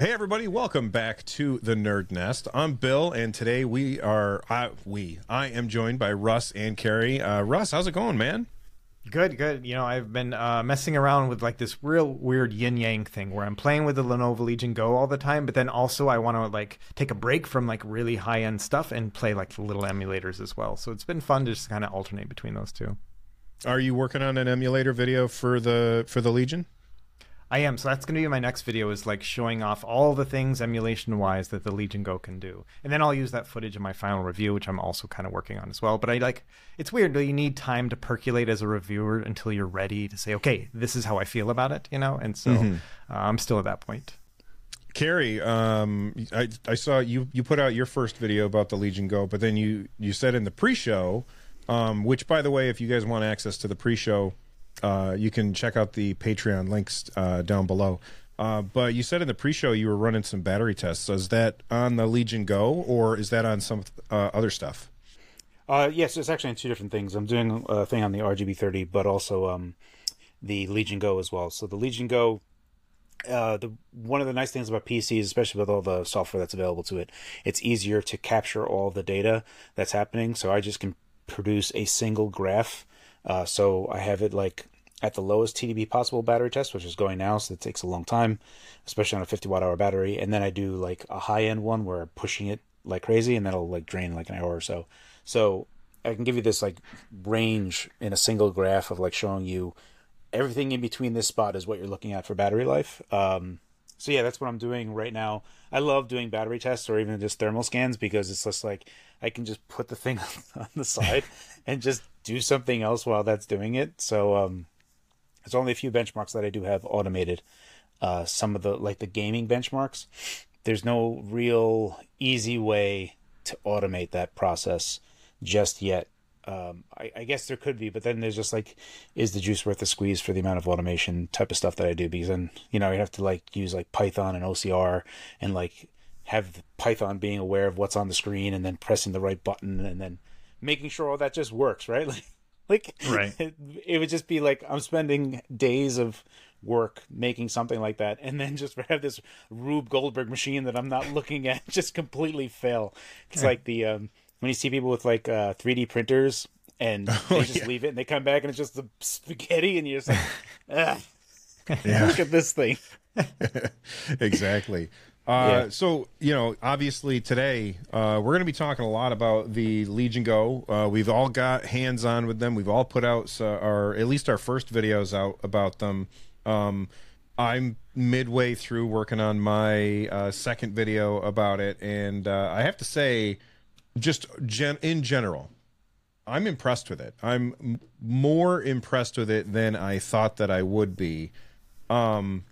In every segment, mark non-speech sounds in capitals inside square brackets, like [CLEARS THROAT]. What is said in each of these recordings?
Hey everybody, welcome back to the Nerd Nest. I'm Bill, and today we are I we I am joined by Russ and Carrie. Uh, Russ, how's it going, man? Good, good. You know, I've been uh, messing around with like this real weird yin yang thing where I'm playing with the Lenovo Legion Go all the time, but then also I want to like take a break from like really high end stuff and play like little emulators as well. So it's been fun to just kind of alternate between those two. Are you working on an emulator video for the for the Legion? I am. So that's going to be my next video is like showing off all the things emulation wise that the Legion Go can do. And then I'll use that footage in my final review, which I'm also kind of working on as well. But I like, it's weird. You need time to percolate as a reviewer until you're ready to say, okay, this is how I feel about it, you know? And so mm-hmm. uh, I'm still at that point. Carrie, um, I, I saw you, you put out your first video about the Legion Go, but then you, you said in the pre-show, um, which by the way, if you guys want access to the pre-show, uh, you can check out the Patreon links uh, down below. Uh, but you said in the pre-show you were running some battery tests. So is that on the Legion Go or is that on some uh, other stuff? Uh, yes, it's actually on two different things. I'm doing a thing on the RGB30, but also um, the Legion Go as well. So the Legion Go, the one of the nice things about PCs, especially with all the software that's available to it, it's easier to capture all the data that's happening. So I just can produce a single graph uh, so I have it like at the lowest TDP possible battery test, which is going now, so it takes a long time, especially on a 50 watt hour battery. And then I do like a high end one where I'm pushing it like crazy, and that'll like drain like an hour or so. So I can give you this like range in a single graph of like showing you everything in between this spot is what you're looking at for battery life. Um, so yeah, that's what I'm doing right now. I love doing battery tests or even just thermal scans because it's just like I can just put the thing [LAUGHS] on the side [LAUGHS] and just do something else while that's doing it. So um, there's only a few benchmarks that I do have automated. Uh, some of the like the gaming benchmarks, there's no real easy way to automate that process just yet. Um, I, I, guess there could be, but then there's just like, is the juice worth the squeeze for the amount of automation type of stuff that I do? Because then, you know, you have to like use like Python and OCR and like have Python being aware of what's on the screen and then pressing the right button and then making sure all that just works, right? [LAUGHS] Like, like right. It, [LAUGHS] it would just be like I'm spending days of work making something like that and then just [LAUGHS] have this Rube Goldberg machine that I'm not looking at [LAUGHS] just completely fail. It's like the um when you see people with like uh, 3D printers and oh, they just yeah. leave it and they come back and it's just the spaghetti and you're just like, yeah. look at this thing. exactly. Uh, yeah. So you know, obviously today uh, we're going to be talking a lot about the Legion Go. Uh, we've all got hands on with them. We've all put out our at least our first videos out about them. Um, I'm midway through working on my uh, second video about it, and uh, I have to say just gen- in general, I'm impressed with it. I'm more impressed with it than I thought that I would be. Um,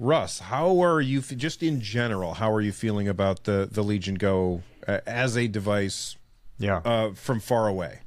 Russ, how are you just in general? How are you feeling about the the Legion Go uh, as a device? Yeah, uh, from far away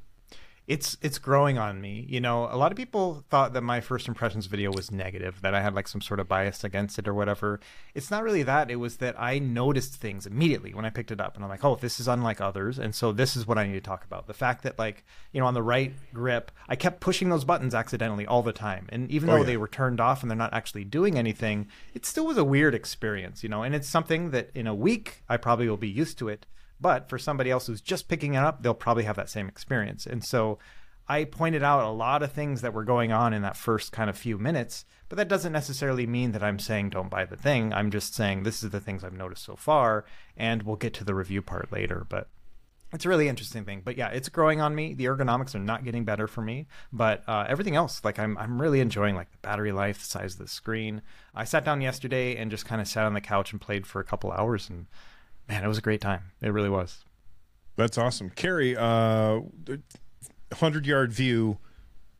it's it's growing on me. You know, a lot of people thought that my first impressions video was negative, that I had like some sort of bias against it or whatever. It's not really that. It was that I noticed things immediately when I picked it up, and I'm like, oh, this is unlike others, and so this is what I need to talk about. The fact that like you know on the right grip, I kept pushing those buttons accidentally all the time, and even oh, though yeah. they were turned off and they're not actually doing anything, it still was a weird experience. You know, and it's something that in a week I probably will be used to it but for somebody else who's just picking it up, they'll probably have that same experience. And so I pointed out a lot of things that were going on in that first kind of few minutes, but that doesn't necessarily mean that I'm saying don't buy the thing. I'm just saying this is the things I've noticed so far, and we'll get to the review part later. But it's a really interesting thing. But yeah, it's growing on me. The ergonomics are not getting better for me, but uh, everything else, like I'm, I'm really enjoying like the battery life, the size of the screen. I sat down yesterday and just kind of sat on the couch and played for a couple hours, and man, it was a great time. It really was. That's awesome, Carrie. Uh, hundred yard view.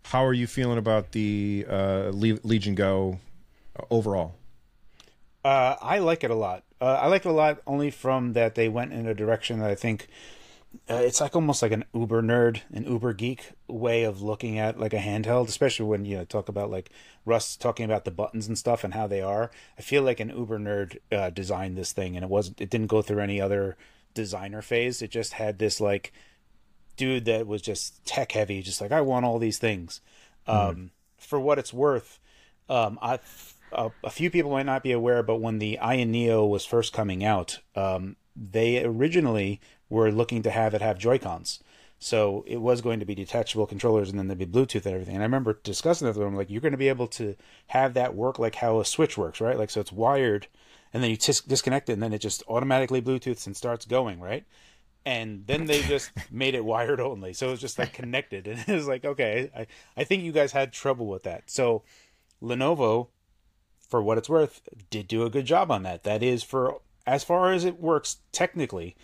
How are you feeling about the uh, Legion Go uh, overall? Uh, I like it a lot. Uh, I like it a lot only from that they went in a direction that I think uh, it's like almost like an uber nerd, an uber geek way of looking at like a handheld, especially when you know talk about like Russ talking about the buttons and stuff and how they are. I feel like an uber nerd uh, designed this thing, and it wasn't. It didn't go through any other designer phase. It just had this like dude that was just tech heavy, just like I want all these things. Mm-hmm. Um, for what it's worth, um, I a, a, few people might not be aware, but when the Aya Neo was first coming out, um, they originally were looking to have it have Joy Cons. So it was going to be detachable controllers, and then there'd be Bluetooth and everything. And I remember discussing with them, like, you're going to be able to have that work like how a Switch works, right? Like, so it's wired, and then you disconnect it, and then it just automatically Bluetooths and starts going, right? and then they [LAUGHS] just made it wired only so it was just like connected [LAUGHS] and it was like okay I, I think you guys had trouble with that so lenovo for what it's worth did do a good job on that that is for as far as it works technically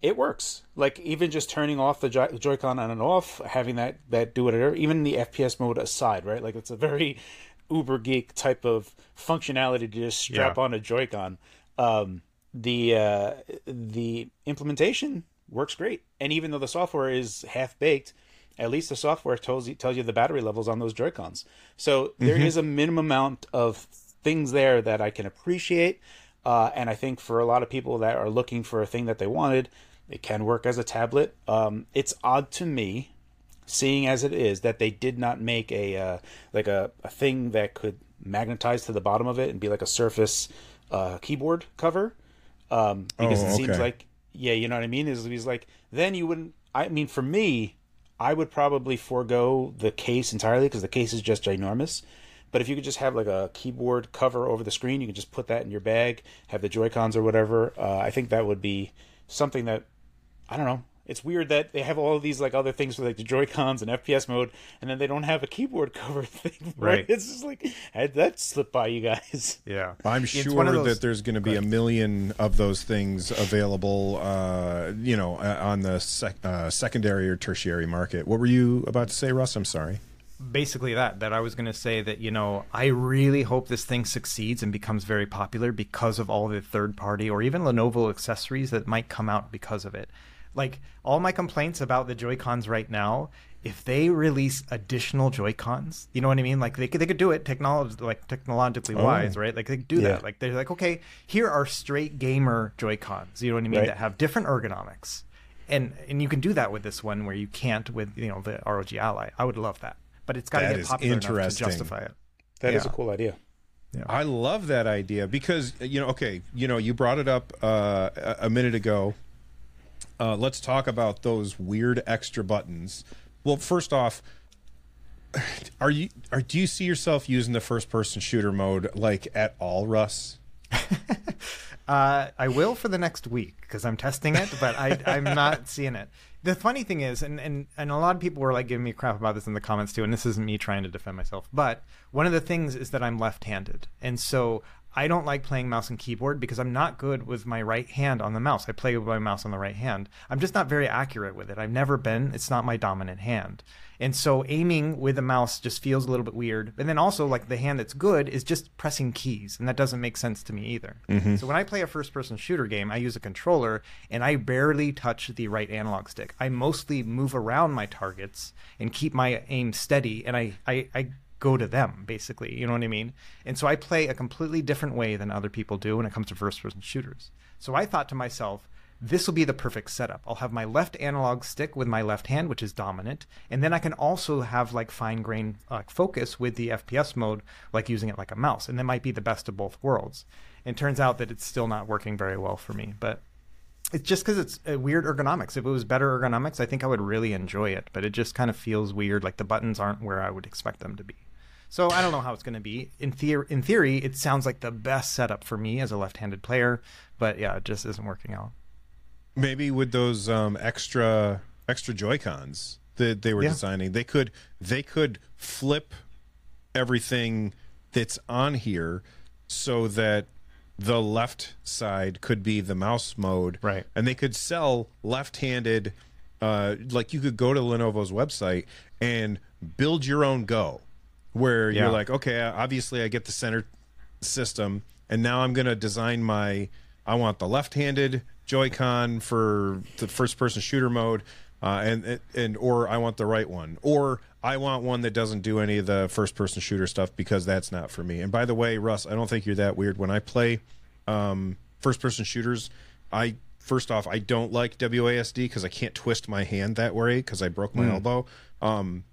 it works like even just turning off the Joy- joy-con on and off having that that do whatever even the fps mode aside right like it's a very [LAUGHS] uber geek type of functionality to just strap yeah. on a joy-con um, the uh, the implementation works great. And even though the software is half baked, at least the software tells you tells you the battery levels on those Joy Cons. So there mm-hmm. is a minimum amount of things there that I can appreciate. Uh, and I think for a lot of people that are looking for a thing that they wanted, it can work as a tablet. Um, it's odd to me, seeing as it is, that they did not make a uh, like a, a thing that could magnetize to the bottom of it and be like a Surface uh, keyboard cover. Um, because oh, it seems like yeah, you know what I mean? Is he's like, then you wouldn't. I mean, for me, I would probably forego the case entirely because the case is just ginormous. But if you could just have like a keyboard cover over the screen, you can just put that in your bag, have the Joy Cons or whatever. Uh, I think that would be something that I don't know it's weird that they have all of these like other things for like the Joy Cons and FPS mode, and then they don't have a keyboard [LAUGHS] cover thing. Right? right. It's just like had that slip by you guys. Yeah, [LAUGHS] I'm sure those... that there's going to be a million of those things available. Uh, you know, uh, on the sec- uh, secondary or tertiary market. What were you about to say, Russ? I'm sorry basically that that I was going to say that you know I really hope this thing succeeds and becomes very popular because of all the third party or even Lenovo accessories that might come out because of it like all my complaints about the Joy Cons right now, if they release additional Joy Cons, you know what I mean? Like they could, they could do it technology like technologically oh. wise, right? Like they could do yeah. that. Like they're like, okay, here are straight gamer Joy Cons. You know what I mean? Right. That have different ergonomics, and and you can do that with this one where you can't with you know the ROG Ally. I would love that, but it's got to get popular enough to justify it. That yeah. is a cool idea. Yeah. I love that idea because you know, okay, you know, you brought it up uh, a minute ago uh, let's talk about those weird extra buttons. Well, first off, [SIGHS] are you are do you see yourself using the first person shooter mode like at all, Russ? [LAUGHS] uh, I will for the next week because I'm testing it, but I, I'm not seeing it. The funny thing is, and, and, and a lot of people were like giving me crap about this in the comments too, and this isn't me trying to defend myself, but one of the things is that I'm left handed. And so I don't like playing mouse and keyboard because I'm not good with my right hand on the mouse. I play with my mouse on the right hand. I'm just not very accurate with it. I've never been. It's not my dominant hand. And so aiming with a mouse just feels a little bit weird. And then also like the hand that's good is just pressing keys, and that doesn't make sense to me either. Mm-hmm. So when I play a first-person shooter game, I use a controller and I barely touch the right analog stick. I mostly move around my targets and keep my aim steady, and I I, I go to them basically you know what i mean and so i play a completely different way than other people do when it comes to first person shooters so i thought to myself this will be the perfect setup i'll have my left analog stick with my left hand which is dominant and then i can also have like fine grain uh, focus with the fps mode like using it like a mouse and that might be the best of both worlds and turns out that it's still not working very well for me but It's just because it's uh, weird ergonomics. If it was better ergonomics, I think I would really enjoy it. But it just kind of feels weird. Like the buttons aren't where I would expect them to be. So I don't know how it's going to be. In theory, in theory, it sounds like the best setup for me as a left-handed player. But yeah, it just isn't working out. Maybe with those um, extra extra Joy Cons that they were Yeah. designing, they could they could flip everything that's on here so that the left side could be the mouse mode, Right. And they could sell left-handed. Uh, like you could go to Lenovo's website and build your own Go, where Yeah. you're like, okay, obviously I get the center system, and now I'm going to design my. I want the left-handed Joy-Con for the first-person shooter mode, uh, and and or I want the right one, or I want one that doesn't do any of the first-person shooter stuff because that's not for me. And by the way, Russ, I don't think you're that weird. When I play um, first-person shooters, I first off I don't like WASD because I can't twist my hand that way because I broke my elbow. Um,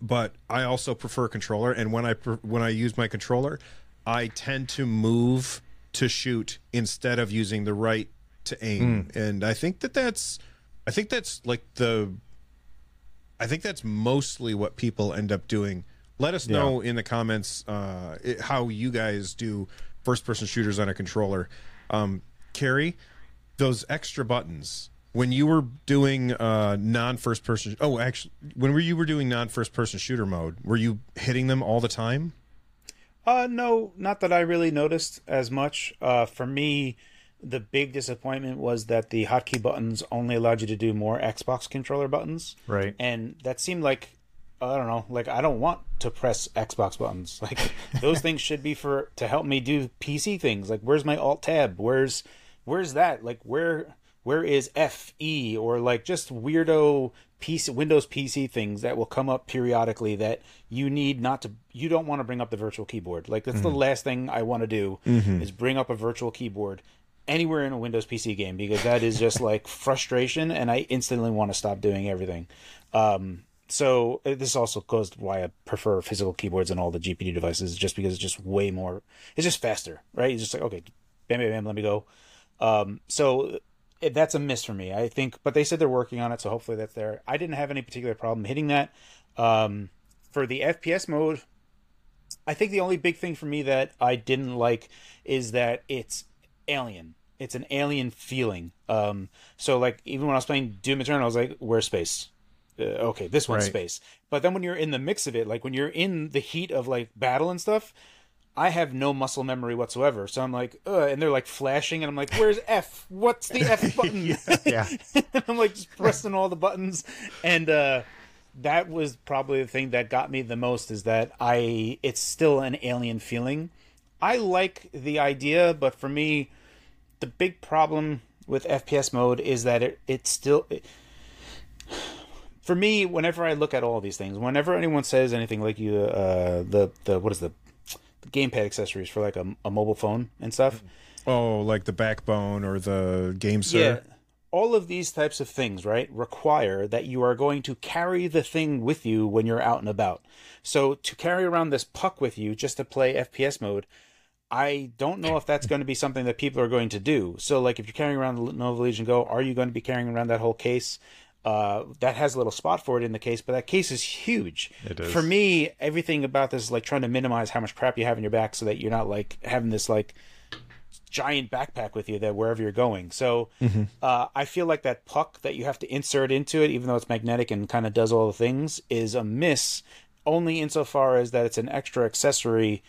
but I also prefer controller. And when I when I use my controller, I tend to move to shoot instead of using the right to aim. And I think that that's I think that's like the I think that's mostly what people end up doing. Let us know in the comments uh, it, how you guys do first person shooters on a controller. Um, Carrie, those extra buttons when you were doing uh, non first person. Oh, actually, when were you were doing non first person shooter mode, were you hitting them all the time? Uh, no, not that I really noticed as much. Uh, for me, the big disappointment was that the hotkey buttons only allowed you to do more Xbox controller buttons. Right. And that seemed like, I don't know, like I don't want to press Xbox buttons. [LAUGHS] Like those things should be for to help me do PC things. Like where's my Alt Tab? Where's where's that? Like where where is F E or like just weirdo PC Windows PC things that will come up periodically that you need not to you don't want to bring up the virtual keyboard. Like that's the last thing I want to do is bring up a virtual keyboard anywhere in a Windows PC game because that is just like [LAUGHS] frustration and I instantly want to stop doing everything. Um so uh, this also caused why I prefer physical keyboards and all the GPD devices, just because it's just way more. It's just faster, right? It's just like okay, bam, bam, bam, let me go. Um, so that's a miss for me, I think. But they said they're working on it, so hopefully that's there. I didn't have any particular problem hitting that. Um, for the FPS mode, I think the only big thing for me that I didn't like is that it's alien. It's an alien feeling. Um, so like even when I was playing Doom Eternal, I was like, "Where's space?" Uh, okay, this one's Right. space. But then when you're in the mix of it, like when you're in the heat of like battle and stuff, I have no muscle memory whatsoever. So I'm like, Ugh, and they're like flashing, and I'm like, "Where's F? What's the F [LAUGHS] button?" Yeah. [LAUGHS] I'm like just pressing all the buttons, and uh, that was probably the thing that got me the most. Is that I? It's still an alien feeling. I like the idea, but for me, the big problem with FPS mode is that it it still. It, [SIGHS] for me, whenever I look at all these things, whenever anyone says anything like you, uh, the the what is the, the gamepad accessories for like a, a mobile phone and stuff, mm-hmm. Oh, like the backbone or the game yeah, all of these types of things, right, require that you are going to carry the thing with you when you're out and about. So to carry around this puck with you just to play FPS mode, I don't know if that's going to be something that people are going to do. So, like, if you're carrying around the Lenovo Legion Go, are you going to be carrying around that whole case? Uh, that has a little spot for it in the case, but that case is huge. It is. For me, everything about this is like trying to minimize how much crap you have in your back so that you're not like having this like giant backpack with you that wherever you're going. So uh, I feel like that puck that you have to insert into it, even though it's magnetic and kind of does all the things, is a miss. Only insofar as that it's an extra accessory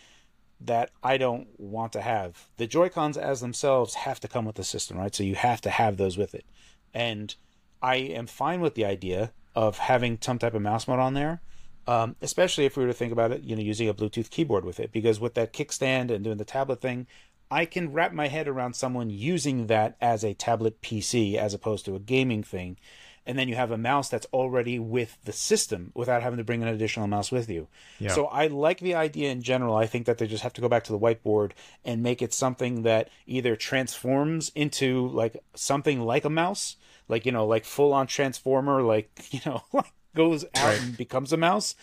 that I don't want to have. The Joy Cons as themselves have to come with the system, right? So you have to have those with it, and I am fine with the idea of having some type of mouse mode on there. Um, especially if we were to think about it, you know, using a Bluetooth keyboard with it, because with that kickstand and doing the tablet thing, I can wrap my head around someone using that as a tablet PC as opposed to a gaming thing. And then you have a mouse that's already with the system without having to bring an additional mouse with you. Yeah. So I like the idea in general. I think that they just have to go back to the whiteboard and make it something that either transforms into like something like a mouse, like, you know, like full on transformer, like, [LAUGHS] you know, like goes out and becomes a mouse,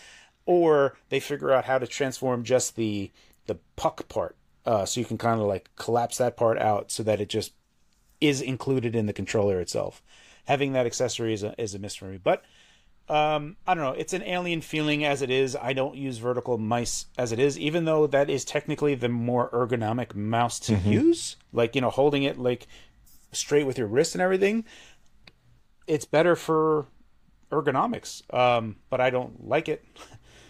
or they figure out how to transform just the the puck part uh, so you can kind of like collapse that part out so that it just is included in the controller itself. Having that accessory is a, is a me. But um, I don't know. It's an alien feeling as it is. I don't use vertical mice as it is, even though that is technically the more ergonomic mouse to use. Like you know, holding it like straight with your wrist and everything. It's better for ergonomics, um, but I don't like it.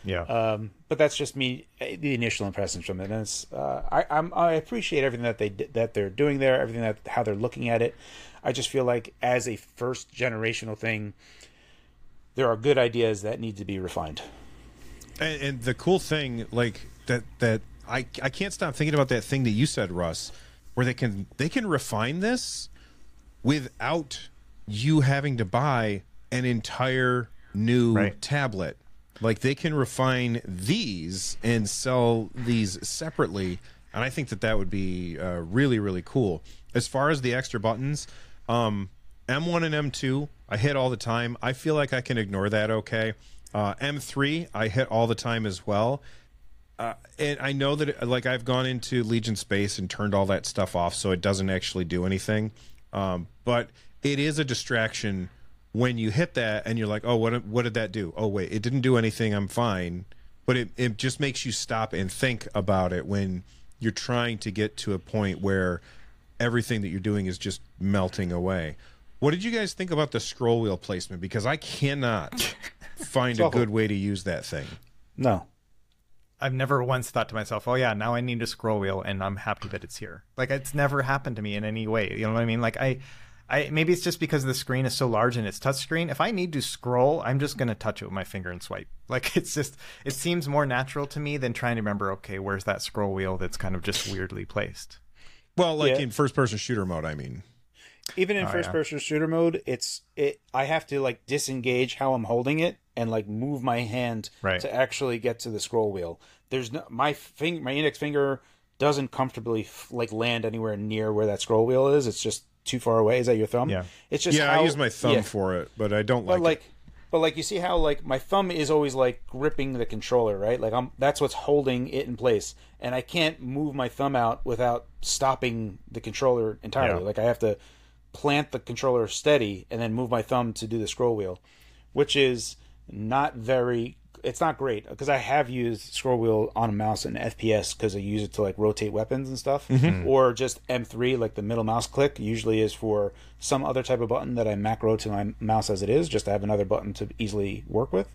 Yeah. [LAUGHS] Um, but that's just me, the initial impressions from it. And it's, uh, I, I'm, I appreciate everything that they that they're doing there, everything that how they're looking at it. I just feel like as a first generational thing, there are good ideas that need to be refined. And, and the cool thing, like that, that I I can't stop thinking about that thing that you said, Russ, where they can they can refine this without you having to buy an entire new Right. tablet. Like they can refine these and sell these separately, and I think that that would be uh, really really cool. As far as the extra buttons, um, M1 and M2 I hit all the time. I feel like I can ignore that okay. Uh, M3 I hit all the time as well. Uh, and I know that it, like I've gone into Legion Space and turned all that stuff off, so it doesn't actually do anything. Um, but it is a distraction when you hit that and you're like, oh, what what did that do? Oh, wait, it didn't do anything. I'm fine. But it it just makes you stop and think about it when you're trying to get to a point where everything that you're doing is just melting away. What did you guys think about the scroll wheel placement? Because I cannot [LAUGHS] find a good way to use that thing. No, I've never once thought to myself, "Oh yeah, now I need a scroll wheel," and I'm happy that it's here. Like it's never happened to me in any way. You know what I mean? Like I, I maybe it's just because the screen is so large and it's touchscreen. If I need to scroll, I'm just gonna touch it with my finger and swipe. [LAUGHS] Like it's just, it seems more natural to me than trying to remember. Okay, where's that scroll wheel that's kind of just weirdly placed? Well, like Yeah. in first person shooter mode, I mean. even in Oh, first yeah. person shooter mode, it's it. I have to like disengage how I'm holding it and like move my hand Right. to actually get to the scroll wheel. There's no my finger, my index finger doesn't comfortably like land anywhere near where that scroll wheel is. It's just too far away. Is that your thumb? Yeah. It's just yeah, how- I use my thumb yeah. for it, but I don't like. But like, it. but like you see how like my thumb is always like gripping the controller, right? Like I'm that's what's holding it in place, and I can't move my thumb out without stopping the controller entirely. Yeah. Like I have to plant the controller steady and then move my thumb to do the scroll wheel, which is not very. It's not great because I have used scroll wheel on a mouse and FPS because I use it to like rotate weapons and stuff, or just M3 like the middle mouse click usually is for some other type of button that I macro to my mouse as it is, just to have another button to easily work with.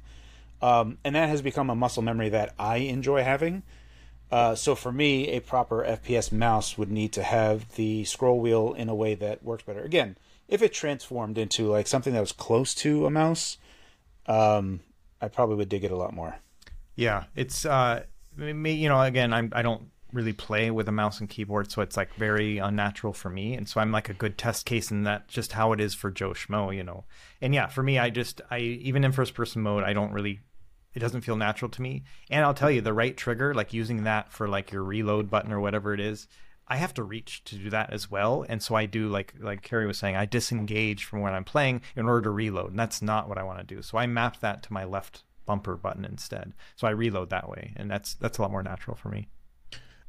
Um, and that has become a muscle memory that I enjoy having. Uh, so for me, a proper FPS mouse would need to have the scroll wheel in a way that works better. Again, if it transformed into like something that was close to a mouse, um, I probably would dig it a lot more. Yeah, it's uh, me. You know, again, I'm I don't really play with a mouse and keyboard, so it's like very unnatural for me, and so I'm like a good test case in that just how it is for Joe Schmo, you know. And yeah, for me, I just I even in first person mode, I don't really. It doesn't feel natural to me, and I'll tell you, the right trigger, like using that for like your reload button or whatever it is, I have to reach to do that as well, and so I do like like Carrie was saying, I disengage from when I'm playing in order to reload, and that's not what I want to do. So I map that to my left bumper button instead. So I reload that way, and that's that's a lot more natural for me.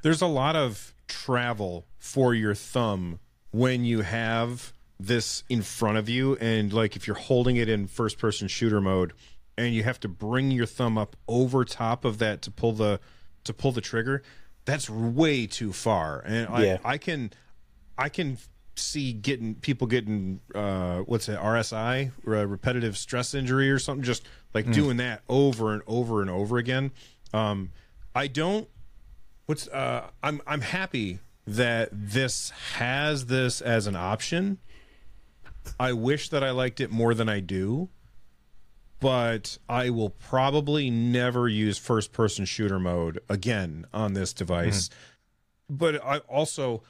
There's a lot of travel for your thumb when you have this in front of you, and like if you're holding it in first person shooter mode, and you have to bring your thumb up over top of that to pull the to pull the trigger. That's way too far, and Yeah. I, I can I can see getting people getting uh what's it RSI uh, repetitive stress injury or something just like doing that over and over and over again. Um I don't what's uh I'm I'm happy that this has this as an option. I wish that I liked it more than I do but I will probably never use first person shooter mode again on this device but I also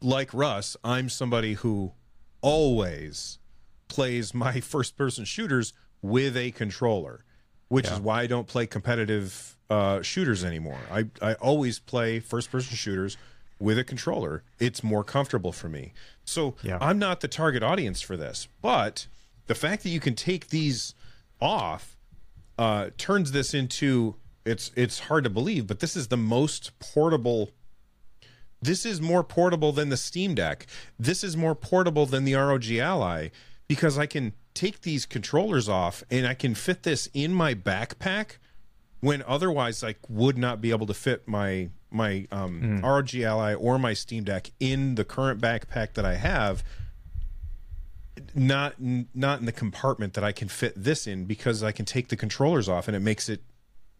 like Russ, I'm somebody who always plays my [LAUGHS] first person shooters with a controller, which is why I don't play competitive uh, shooters anymore. I, I always play first person shooters with a controller. It's more comfortable for me. So Yeah. I'm not the target audience for this, but the fact that you can take these off uh, turns this into it's it's hard to believe, but this is the most portable this is more portable than the Steam Deck. This is more portable than the ROG Ally because I can take these controllers off and I can fit this in my backpack when otherwise I would not be able to fit my my um, ROG Ally or my Steam Deck in the current backpack that I have. Not not in the compartment that I can fit this in because I can take the controllers off and it makes it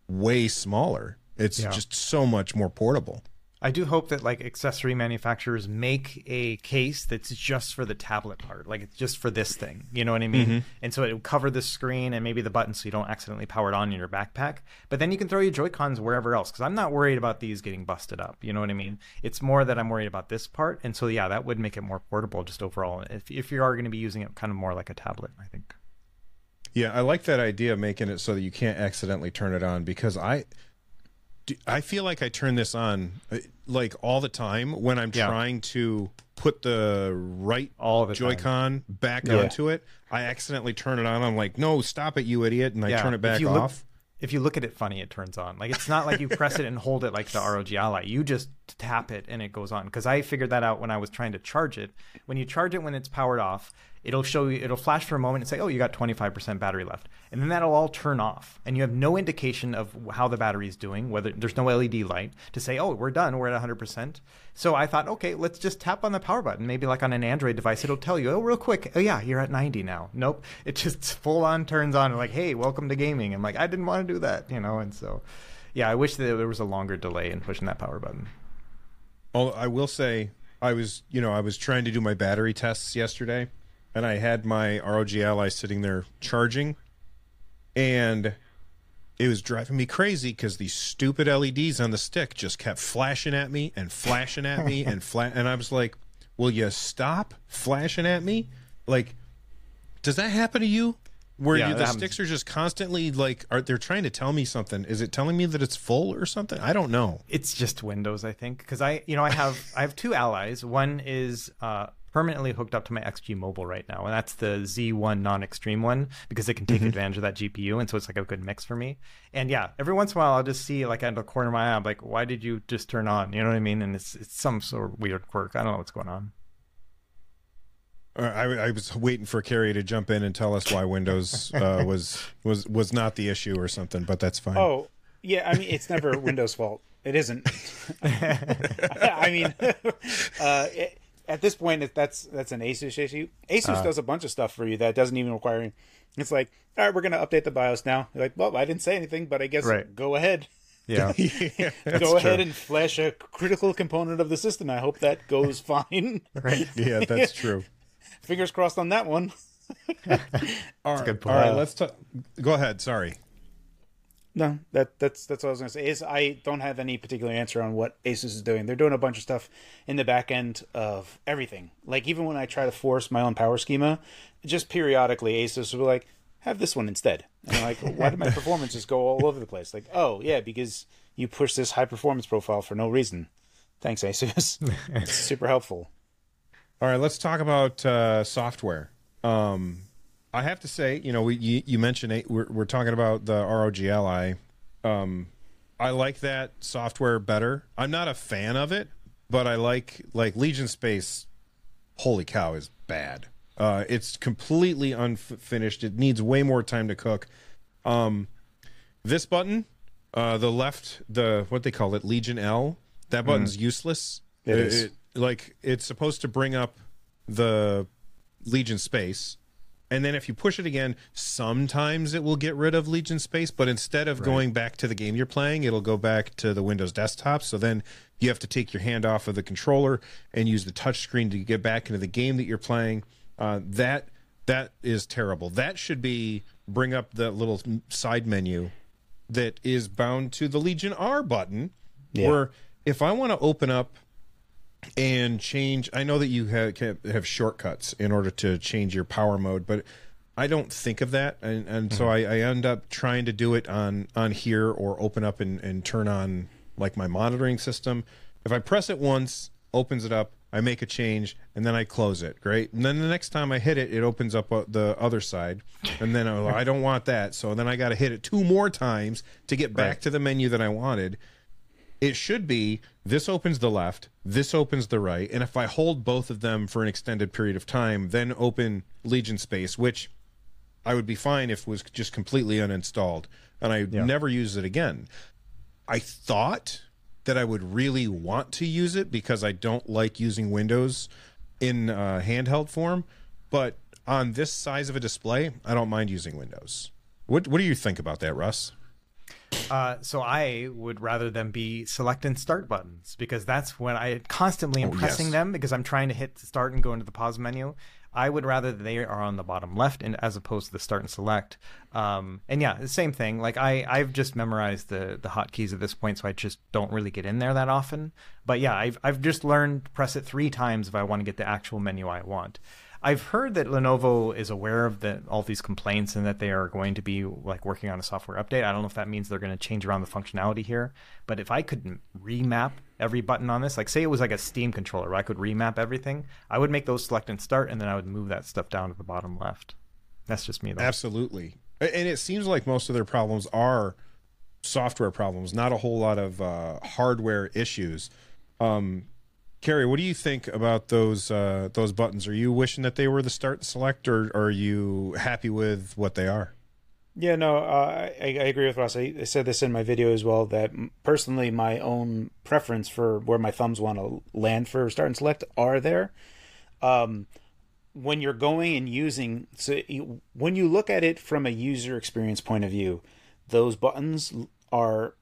way smaller. It's Yeah. just so much more portable. I do hope that like accessory manufacturers make a case that's just for the tablet part, like it's just for this thing. You know what I mean? Mm-hmm. And so it would cover the screen and maybe the button, so you don't accidentally power it on in your backpack. But then you can throw your Joy Cons wherever else, because I'm not worried about these getting busted up. You know what I mean? It's more that I'm worried about this part, and so yeah, that would make it more portable just overall. If if you are going to be using it kind of more like a tablet, I think. Yeah, I like that idea of making it so that you can't accidentally turn it on because I do- I feel like I turn this on uh, like all the time when I'm Yeah. trying to put the right All the time. Joy-Con back Yeah. onto it. I accidentally turn it on. I'm like, "No, stop it, you idiot." And I Yeah, turn it if back look- off. if you look at it funny, it turns on. Like it's not like you press it and hold it like the ROG Ally. You just tap it and it goes on. Because I figured that out when I was trying to charge it. When you charge it when it's powered off, it'll show you. It'll flash for a moment and say, "Oh, you got 25% battery left," and then that'll all turn off, and you have no indication of how the battery is doing. Whether there's no LED light to say, "Oh, we're done. We're at 100%." So I thought, okay, let's just tap on the power button. Maybe like on an Android device, it'll tell you, "Oh, real quick. Oh yeah, you're at 90 now." Nope. It just [LAUGHS] full on turns on. Like, hey, welcome to gaming. I'm like, I didn't want to do that, you know. And so, yeah, I wish that there was a longer delay in pushing that power button. Although I will say, I was, you know, I was trying to do my battery tests yesterday, and I had my ROG Ally sitting there charging, and it was driving me crazy because these stupid LEDs on the stick just kept flashing at me and flashing at me and flat, and I was like, "Will you stop flashing at me?" Like, does that happen to you? Where Yeah, you, the happens. sticks are just constantly like, are they're trying to tell me something? Is it telling me that it's full or something? I don't know. It's just Windows, I think, because I, you know, I have I have two allies. One is uh, permanently hooked up to my XG Mobile right now, and that's the Z1 non-extreme one because it can take advantage of that GPU, and so it's like a good mix for me. And yeah, every once in a while, I'll just see like out of the corner of my eye, I'm like, why did you just turn on? You know what I mean? And it's it's some sort of weird quirk. I don't know what's going on. Uh, I, I was waiting for Carrie to jump in and tell us why Windows uh, [LAUGHS] was was was not the issue or something, but that's fine. Oh, yeah. I mean, it's never Windows' fault. It isn't. [LAUGHS] [LAUGHS] I mean, uh, it, at this point, it, that's that's an Asus issue. Asus uh-huh. does a bunch of stuff for you that doesn't even require. It's like, all right, we're going to update the BIOS now. You're like, well, I didn't say anything, but I guess Right. go ahead. Yeah. [LAUGHS] [LAUGHS] go ahead and flash a critical component of the system. I hope that goes [LAUGHS] fine. right. yeah, that's true. Fingers crossed on that one. All right, good all right, point. let's talk. Go ahead. Sorry. No, that that's that's what I was gonna say. Is I don't have any particular answer on what Asus is doing. They're doing a bunch of stuff in the back end of everything. Like even when I try to force my own power schema, just periodically Asus will be like, "Have this one instead." And I'm like, "Why did my [LAUGHS] performances go all over the place?" Like, "Oh yeah, because you push this high performance profile for no reason." Thanks, Asus. it's [LAUGHS] super helpful. All right, let's talk about uh, software. Um, I have to say, you know, we you, you mentioned it, we're we're talking about the ROG Ally. Um, I like that software better. I'm not a fan of it, but I like like Legion Space. Holy cow, is bad. Uh, it's completely unfinished. It needs way more time to cook. Um, this button, uh, the left, the what they call it, Legion L. That button's useless. It is. It- like it's supposed to bring up the Legion space, and then if you push it again, sometimes it will get rid of Legion space. But instead of going back to the game you're playing, it'll go back to the Windows desktop. So then you have to take your hand off of the controller and use the touch screen to get back into the game that you're playing. Uh, that that is terrible. That should be bring up the little side menu that is bound to the Legion R button. Yeah. Where if I want to open up and change, I know that you have have shortcuts in order to change your power mode, but I don't think of that, and, and so I, I end up trying to do it on on here or open up and, and turn on like my monitoring system. If I press it once, opens it up. I make a change and then I close it. Great. And then the next time I hit it, it opens up uh, the other side. And then oh, I don't want that. So then I got to hit it two more times to get back Right. to the menu that I wanted. It should be this opens the left, this opens the right, and if I hold both of them for an extended period of time, then open Legion space, which I would be fine if was just completely uninstalled and I Yeah. never use it again. I thought that I would really want to use it because I don't like using Windows in uh, handheld form, but on this size of a display, I don't mind using Windows. What What do you think about that, Russ? Uh, so I would rather them be select and start buttons because that's when I constantly am Oh, pressing yes. them because I'm trying to hit start and go into the pause menu. I would rather they are on the bottom left and as opposed to the start and select. Um, and yeah, the same thing. Like I, I've just memorized the the hotkeys at this point, so I just don't really get in there that often. But yeah, I've I've just learned press it three times if I want to get the actual menu I want. I've heard that Lenovo is aware of the, all these complaints and that they are going to be like working on a software update. I don't know if that means they're going to change around the functionality here, but if I could remap every button on this, like say it was like a Steam controller where I could remap everything, I would make those select and start, and then I would move that stuff down to the bottom left. That's just me though. Absolutely. And it seems like most of their problems are software problems, not a whole lot of uh, hardware issues. Um, Carrie, what do you think about those uh, those buttons? Are you wishing that they were the start and select, or, or are you happy with what they are? Yeah, no, uh, I, I agree with Russ. I, I said this in my video as well that personally, my own preference for where my thumbs want to land for start and select are there. Um, when you're going and using, so you, when you look at it from a user experience point of view, those buttons are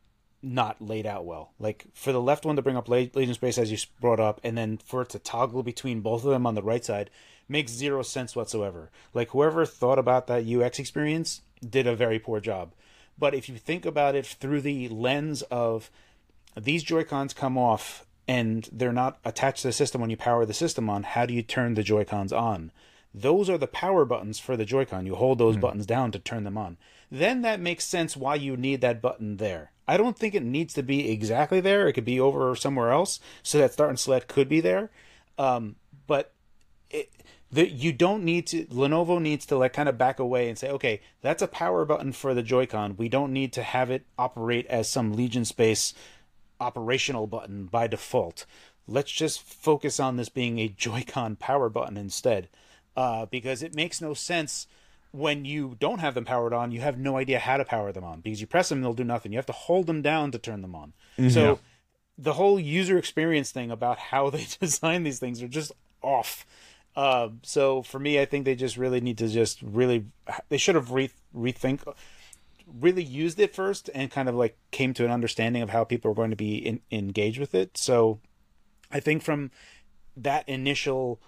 not laid out well. Like for the left one to bring up Le- Legion Space as you brought up, and then for it to toggle between both of them on the right side makes zero sense whatsoever. Like whoever thought about that UX experience did a very poor job. But if you think about it through the lens of these Joy-Cons come off and they're not attached to the system when you power the system on, how do you turn the Joy-Cons on? Those are the power buttons for the Joy-Con. You hold those hmm. buttons down to turn them on. Then that makes sense why you need that button there. I don't think it needs to be exactly there. It could be over somewhere else, so that start and select could be there. Um, but it, the, you don't need to. Lenovo needs to like kind of back away and say, okay, that's a power button for the Joy-Con. We don't need to have it operate as some Legion Space operational button by default. Let's just focus on this being a Joy-Con power button instead, uh, because it makes no sense when you don't have them powered on. You have no idea how to power them on because you press them, they'll do nothing. You have to hold them down to turn them on. So the whole user experience thing about how [LAUGHS] they design these things are just off. Uh, so for me, I think they just really need to just really they should have re- rethink really used it first and kind of like came to an understanding of how people are going to be in, engaged with it. So I think from that initial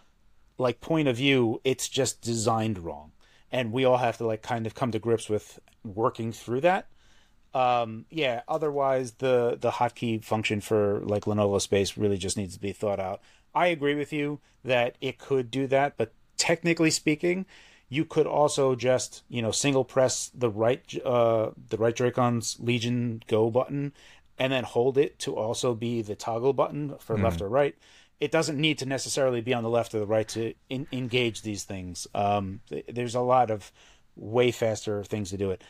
like point of view, it's just designed wrong. And we all have to like kind of come to grips with working through that. Um, yeah, otherwise the the hotkey function for like Lenovo Space really just needs to be thought out. I agree with you that it could do that, but technically speaking, you could also just you know single press the right uh the right Joy-Con's Legion Go button and then hold it to also be the toggle button for left or right. It doesn't need to necessarily be on the left or the right to in, engage these things. Um, th- there's a lot of way faster things to do it.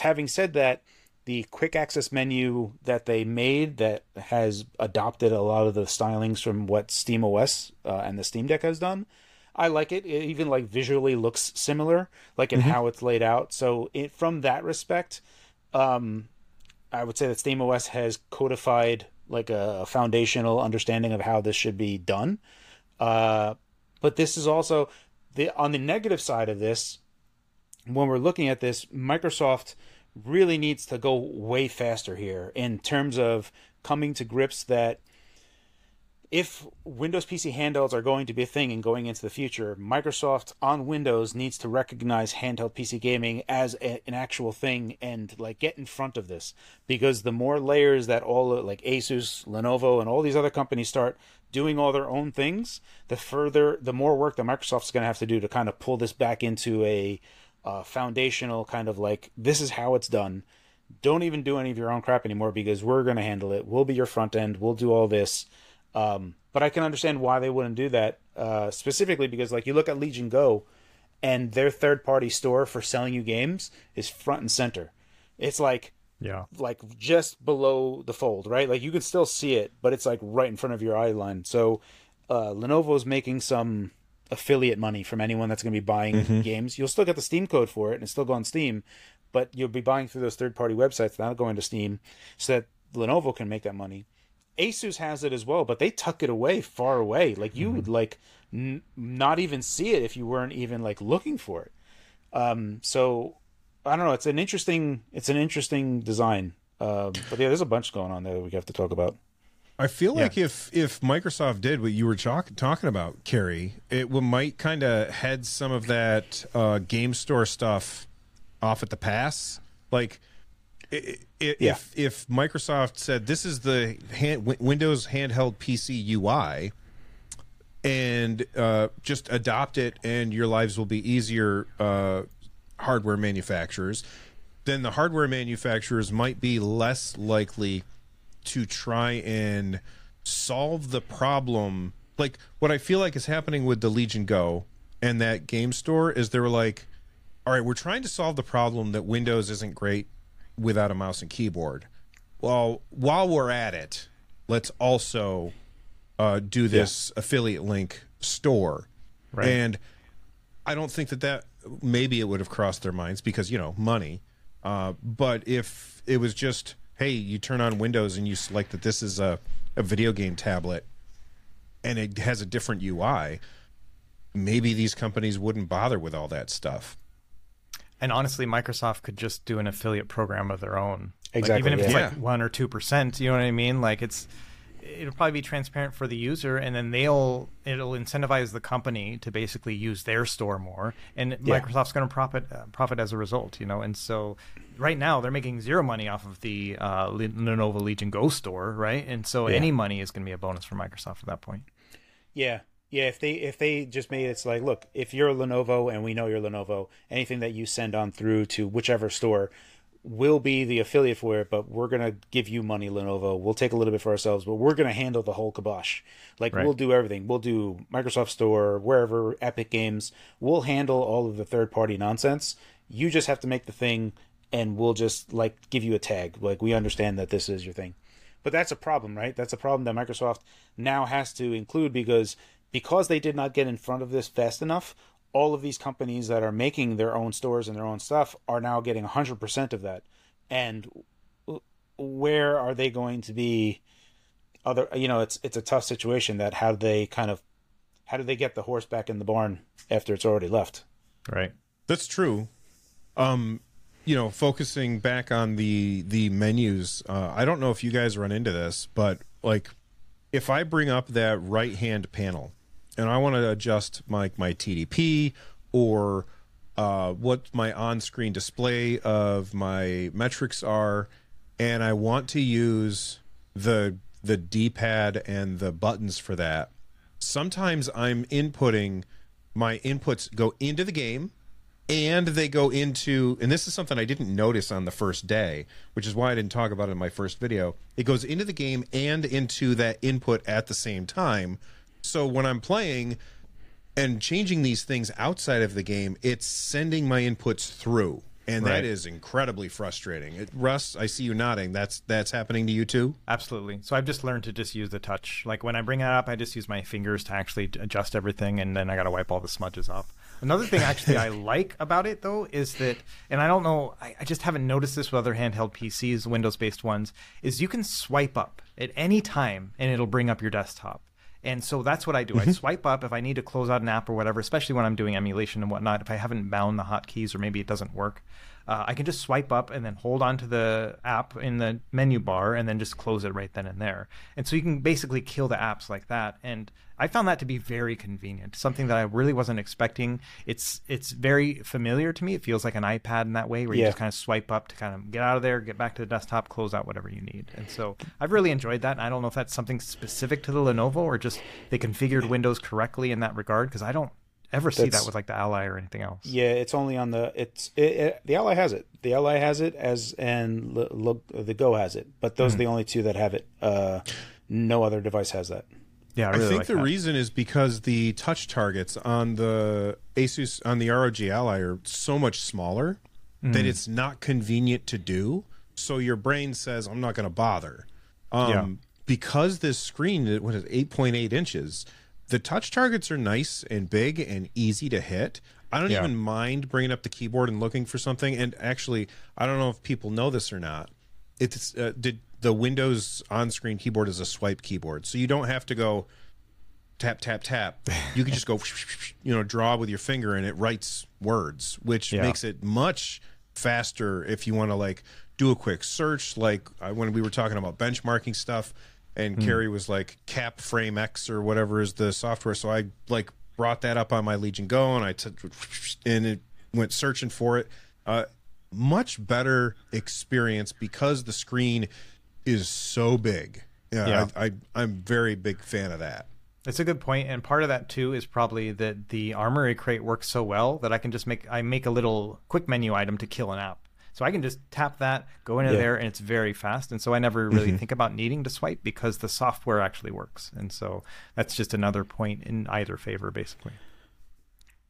Having said that, the quick access menu that they made that has adopted a lot of the stylings from what Steam OS uh, and the Steam Deck has done. I like it. It even like visually looks similar, like in how it's laid out. So it, from that respect, um, I would say that Steam OS has codified like a foundational understanding of how this should be done. Uh, but this is also the on the negative side of this. When we're looking at this, Microsoft really needs to go way faster here in terms of coming to grips that if Windows PC handhelds are going to be a thing and going into the future, Microsoft on Windows needs to recognize handheld PC gaming as a, an actual thing and like get in front of this because the more layers that all like Asus, Lenovo, and all these other companies start doing all their own things, the further, the more work that Microsoft's going to have to do to kind of pull this back into a uh, foundational kind of like this is how it's done. Don't even do any of your own crap anymore because we're going to handle it. We'll be your front end. We'll do all this. Um, but I can understand why they wouldn't do that, uh, specifically because like you look at Legion Go, and their third party store for selling you games is front and center. It's like Yeah. like just below the fold, right? Like you can still see it, but it's like right in front of your eye line. So uh, Lenovo's making some affiliate money from anyone that's going to be buying games. You'll still get the Steam code for it and it's still go on Steam, but you'll be buying through those third party websites, not going to Steam, so that Lenovo can make that money. Asus has it as well, but they tuck it away far away. Like you would like n- not even see it if you weren't even like looking for it. Um, so I don't know. It's an interesting. It's an interesting design. Um, but yeah, there's a bunch going on there that we have to talk about. I feel like if if Microsoft did what you were talk, talking about, Carrie, it would, might kind of head some of that uh, game store stuff off at the pass. Like, i i Yeah. if if Microsoft said this is the hand, Win- Windows handheld PC UI, and uh, just adopt it, and your lives will be easier. Uh, hardware manufacturers, then the hardware manufacturers might be less likely to try and solve the problem. Like what I feel like is happening with the Legion Go and that game store is they were like, all right, we're trying to solve the problem that Windows isn't great without a mouse and keyboard. Well, while we're at it, let's also uh, do this affiliate link store. Right. And I don't think that that maybe it would have crossed their minds because you know money. Uh, but if it was just hey, you turn on Windows and you select that this is a, a video game tablet and it has a different UI, maybe these companies wouldn't bother with all that stuff. And honestly, Microsoft could just do an affiliate program of their own. Like, Exactly, even if it's like one or two percent, you know what I mean? Like it's it'll probably be transparent for the user, and then they'll it'll incentivize the company to basically use their store more, and Yeah. Microsoft's going to profit uh, profit as a result. You know, and so right now they're making zero money off of the uh, Lenovo Legion Go store, right? And so Yeah. any money is going to be a bonus for Microsoft at that point. Yeah, yeah. If they if they just made it's like, look, if you're Lenovo and we know you're Lenovo, anything that you send on through to whichever store will be the affiliate for it, but we're gonna give you money, Lenovo. We'll take a little bit for ourselves, but we're gonna handle the whole kibosh. Like Right. we'll do everything. We'll do Microsoft Store, wherever Epic Games. We'll handle all of the third party nonsense. You just have to make the thing, and we'll just like give you a tag. Like we understand that this is your thing. But that's a problem, right? That's a problem that Microsoft now has to include because because they did not get in front of this fast enough. All of these companies that are making their own stores and their own stuff are now getting 100% of that. And where are they going to be other you know, it's it's a tough situation that how do they kind of how do they get the horse back in the barn after it's already left? Right. That's true. Um, you know, focusing back on the the menus, uh, I don't know if you guys run into this, but like if I bring up that right hand panel and I want to adjust my my TDP or uh, what my on screen display of my metrics are, and I want to use the the D pad and the buttons for that. Sometimes I'm inputting my inputs go into the game and they go into and this is something I didn't notice on the first day, which is why I didn't talk about it in my first video. It goes into the game and into that input at the same time. So when I'm playing and changing these things outside of the game, it's sending my inputs through. And Right. that is incredibly frustrating. It, Russ, I see you nodding. That's that's happening to you too. Absolutely. So I've just learned to just use the touch. Like when I bring it up, I just use my fingers to actually adjust everything, and then I got to wipe all the smudges off. Another thing actually I [LAUGHS] like about it though is that, and I don't know, I, I just haven't noticed this with other handheld PCs, Windows-based ones, is you can swipe up at any time and it'll bring up your desktop. And so that's what I do. I swipe up if I need to close out an app or whatever, especially when I'm doing emulation and whatnot. If I haven't bound the hotkeys or maybe it doesn't work, uh, I can just swipe up and then hold onto the app in the menu bar and then just close it right then and there. And so you can basically kill the apps like that. And I found that to be very convenient, something that I really wasn't expecting. It's it's very familiar to me. It feels like an iPad in that way, where you just kind of swipe up to kind of get out of there, get back to the desktop, close out whatever you need. And so I've really enjoyed that. And I don't know if that's something specific to the Lenovo or just they configured Windows correctly in that regard, because I don't ever see That's- that with like the Ally or anything else. Yeah, it's only on the it's it, it, the Ally has it. The Ally has it as and l- l- the Go has it, but those are the only two that have it. Uh, no other device has that. Yeah, I I, think like the that. reason is because the touch targets on the Asus on the ROG Ally are so much smaller Mm. that it's not convenient to do. so your brain says I'm not going to bother. Um, Yeah. Because this screen, it- what is 8.8 inches, the touch targets are nice and big and easy to hit. I don't Yeah. even mind bringing up the keyboard and looking for something. And actually, I don't know if people know this or not. It's uh, did the Windows on-screen keyboard is a swipe keyboard, so you don't have to go tap tap tap. You can just go, [LAUGHS] you know, draw with your finger, and it writes words, which Yeah. makes it much faster if you want to like do a quick search. Like when we were talking about benchmarking stuff, and Carrie was like CapFrameX or whatever is the software, so I like brought that up on my Legion Go, and I t- and it went searching for it. Uh, much better experience because the screen is so big. Yeah, Yeah. I, I I'm very big fan of that. It's a good point, and part of that too is probably that the armory crate works so well that I can just make I make a little quick menu item to kill an app. So I can just tap that, go into Yeah. there, and it's very fast. And so I never really think about needing to swipe because the software actually works. And so that's just another point in either favor, basically.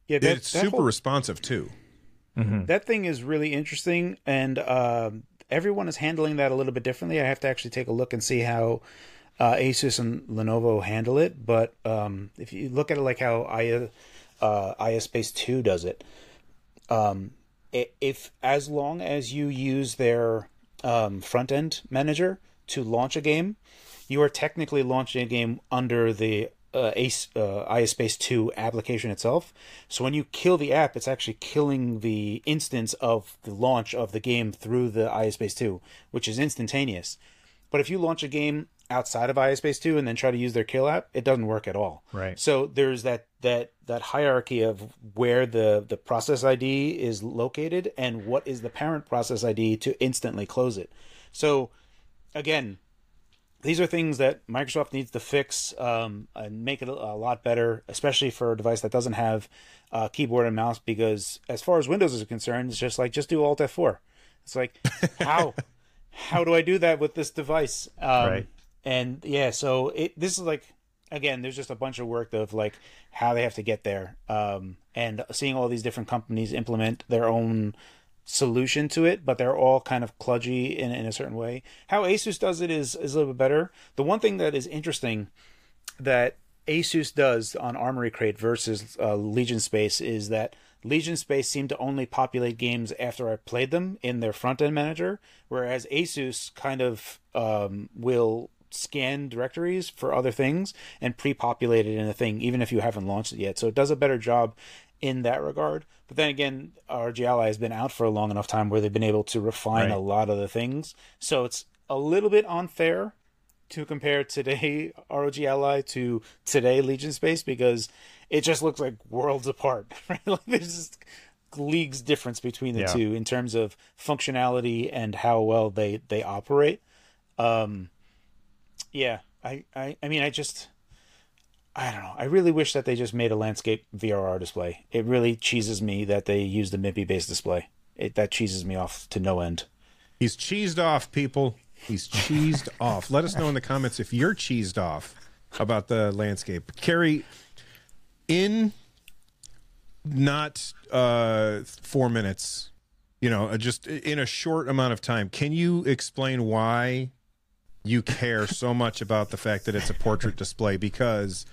Yeah, that, it's that super whole- responsive too. that thing is really interesting, and um, everyone is handling that a little bit differently. I have to actually take a look and see how uh, Asus and Lenovo handle it. But um, if you look at it like how AYA, uh, Space Two does it, um, if as long as you use their um, front end manager to launch a game, you are technically launching a game under the uh, Ace uh, AYA Space 2 application itself. So when you kill the app, it's actually killing the instance of the launch of the game through the AYA Space 2, which is instantaneous. But if you launch a game outside of AYA Space 2 and then try to use their kill app, it doesn't work at all. Right. So there's that that that hierarchy of where the the process ID is located and what is the parent process ID to instantly close it. So again, these are things that Microsoft needs to fix um, and make it a, a lot better, especially for a device that doesn't have uh, keyboard and mouse. Because as far as Windows is concerned, it's just like just do Alt F4. It's like [LAUGHS] how how do I do that with this device? Um, Right. And yeah, so it this is like again, there's just a bunch of work of like how they have to get there, um, and seeing all these different companies implement their own solution to it, but they're all kind of kludgy in, in a certain way. How Asus does it is, is a little bit better. The one thing that is interesting that Asus does on Armory Crate versus uh, Legion Space is that Legion Space seemed to only populate games after I played them in their front end manager, whereas Asus kind of um, will scan directories for other things and pre-populate it in a thing, even if you haven't launched it yet. So it does a better job in that regard. But then again, ROG Ally has been out for a long enough time where they've been able to refine Right. a lot of the things. So it's a little bit unfair to compare today [LAUGHS] ROG Ally to today Legion Space because it just looks like worlds apart. [LAUGHS] Right? Like there's just leagues difference between the Yeah. two in terms of functionality and how well they they operate. Um, yeah, I, I I mean I just I don't know. I really wish that they just made a landscape VRR display. It really cheeses me that they used the MIPI based display. It that cheeses me off to no end. He's cheesed off, people. He's cheesed [LAUGHS] off. Let us know in the comments if you're cheesed off about the landscape. Carrie, in not uh, four minutes, you know, uh, just in a short amount of time, can you explain why you care so much about the fact that it's a portrait display? Because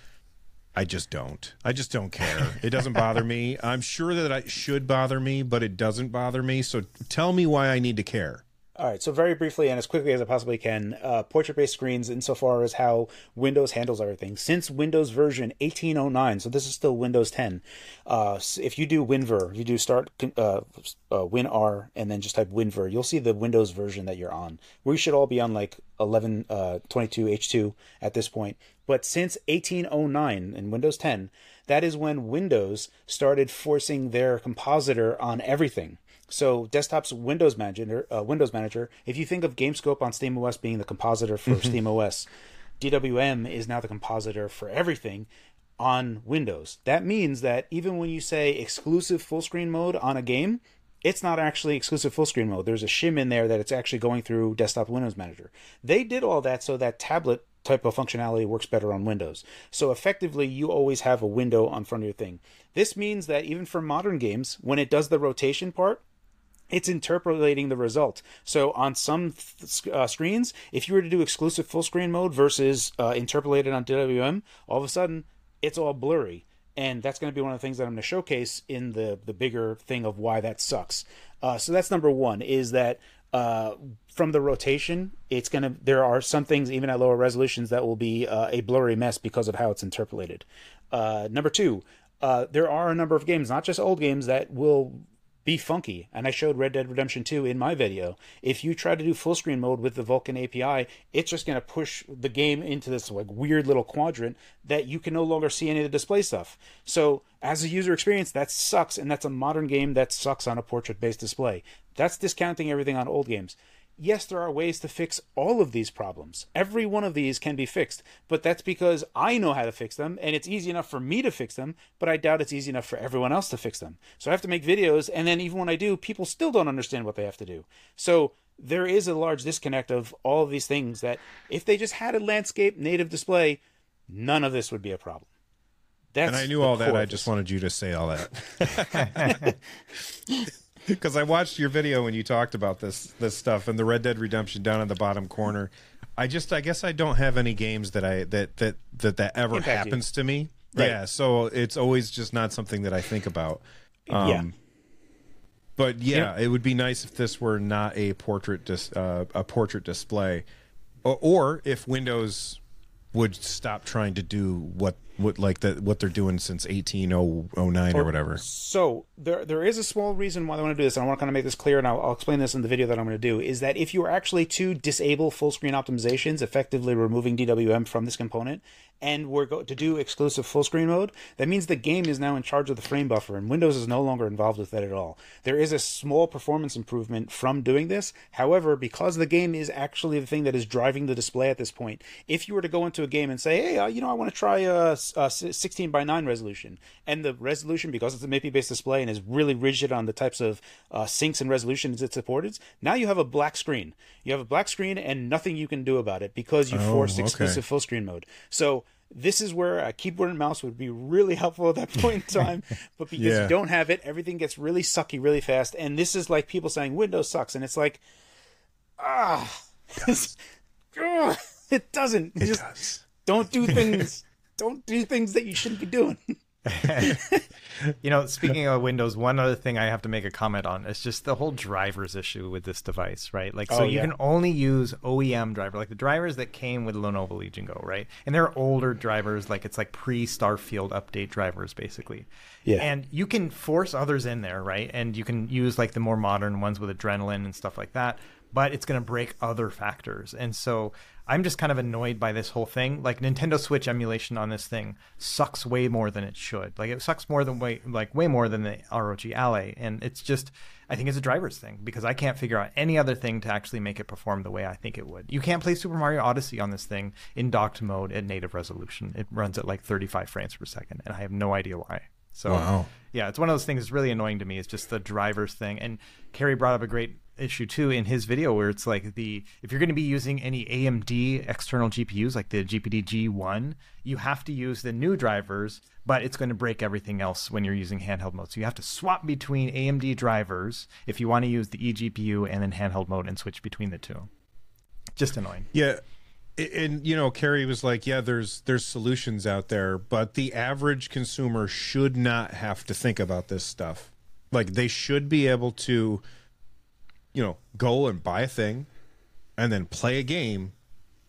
I just don't. I just don't care. It doesn't bother me. [LAUGHS] I'm sure that it should bother me, but it doesn't bother me. So tell me why I need to care. All right, so very briefly and as quickly as I possibly can, uh, portrait-based screens insofar as how Windows handles everything. Since Windows version 1809, so this is still Windows 10. Uh, if you do WinVer, if you do start uh, uh, WinR and then just type WinVer, you'll see the Windows version that you're on. We should all be on like 11, uh, 22 H2 at this point. But since 1809 in Windows 10, that is when Windows started forcing their compositor on everything. So desktop's Windows Manager, uh, Windows Manager. If you think of GameScope on SteamOS being the compositor for SteamOS, DWM is now the compositor for everything on Windows. That means that even when you say exclusive full screen mode on a game, it's not actually exclusive full screen mode. There's a shim in there that it's actually going through desktop Windows Manager. They did all that so that tablet type of functionality works better on Windows. So effectively, you always have a window on front of your thing. This means that even for modern games, when it does the rotation part, it's interpolating the result. So on some uh, screens, if you were to do exclusive full screen mode versus uh, interpolated on DWM, all of a sudden it's all blurry. And that's going to be one of the things that I'm going to showcase in the the bigger thing of why that sucks. Uh, so that's number one is that uh, from the rotation, it's to there are some things even at lower resolutions that will be uh, a blurry mess because of how it's interpolated. Uh, number two, uh, there are a number of games, not just old games, that will be funky. And I showed Red Dead Redemption 2 in my video. If you try to do full screen mode with the Vulkan API, it's just going to push the game into this like weird little quadrant that you can no longer see any of the display stuff. So, as a user experience, that sucks and that's a modern game that sucks on a portrait-based display. That's discounting everything on old games yes, there are ways to fix all of these problems. Every one of these can be fixed, but that's because I know how to fix them and it's easy enough for me to fix them, but I doubt it's easy enough for everyone else to fix them. So I have to make videos, and then even when I do, people still don't understand what they have to do. So there is a large disconnect of all of these things that if they just had a landscape native display, none of this would be a problem. That's and I knew all that. I just wanted you to say all that. [LAUGHS] [LAUGHS] [LAUGHS] because I watched your video when you talked about this this stuff and the Red Dead Redemption down in the bottom corner. I just I guess I don't have any games that I that that that that ever Impact happens you. to me. Right. Yeah, so it's always just not something that I think about. Um, yeah. But yeah, yeah, it would be nice if this were not a portrait dis, uh, a portrait display, or, or if Windows would stop trying to do what what like that what they're doing since 1809 or, or whatever. So there there is a small reason why they want to do this, and I want to kind of make this clear, and I'll, I'll explain this in the video that I'm going to do. Is that if you are actually to disable full screen optimizations, effectively removing DWM from this component, and we're going to do exclusive full screen mode, that means the game is now in charge of the frame buffer, and Windows is no longer involved with that at all. There is a small performance improvement from doing this. However, because the game is actually the thing that is driving the display at this point, if you were to go into a game and say, hey, uh, you know, I want to try a, a 16 by 9 resolution, and the resolution, because it's a MIPI based display and is really rigid on the types of uh, syncs and resolutions it supports, now you have a black screen. You have a black screen and nothing you can do about it because you oh, forced exclusive okay. full screen mode. So this is where a keyboard and mouse would be really [LAUGHS] helpful at that point in time. [LAUGHS] but because yeah. you don't have it, everything gets really sucky really fast. And this is like people saying Windows sucks, and it's like, ah, [LAUGHS] it, it doesn't. It just does. don't do things. Don't do things that you shouldn't be doing. [LAUGHS] you know, speaking of Windows, one other thing I have to make a comment on is just the whole drivers issue with this device, right? Like, so oh, you can only use OEM driver, like the drivers that came with Lenovo Legion Go, right? And they're older drivers, like it's like pre Starfield update drivers, basically. Yeah. And you can force others in there, right? And you can use like the more modern ones with Adrenalin and stuff like that, but it's going to break other factors. And so I'm just kind of annoyed by this whole thing. Like Nintendo Switch emulation on this thing sucks way more than it should. Like it sucks more than way like way more than the ROG Ally, and it's just I think it's a driver's thing because I can't figure out any other thing to actually make it perform the way I think it would. You can't play Super Mario Odyssey on this thing in docked mode at native resolution. It runs at like 35 frames per second, and I have no idea why. So wow. Yeah, it's one of those things that's really annoying to me. It's just the driver's thing. And Kerry brought up a great issue too in his video where it's like the if you're going to be using any AMD external GPUs like the GPD G1, you have to use the new drivers, but it's going to break everything else when you're using handheld mode. So you have to swap between AMD drivers if you want to use the eGPU and then handheld mode and switch between the two. Just annoying. Yeah. And you know, Kerry was like, "Yeah, there's there's solutions out there, but the average consumer should not have to think about this stuff. Like they should be able to you know, go and buy a thing and then play a game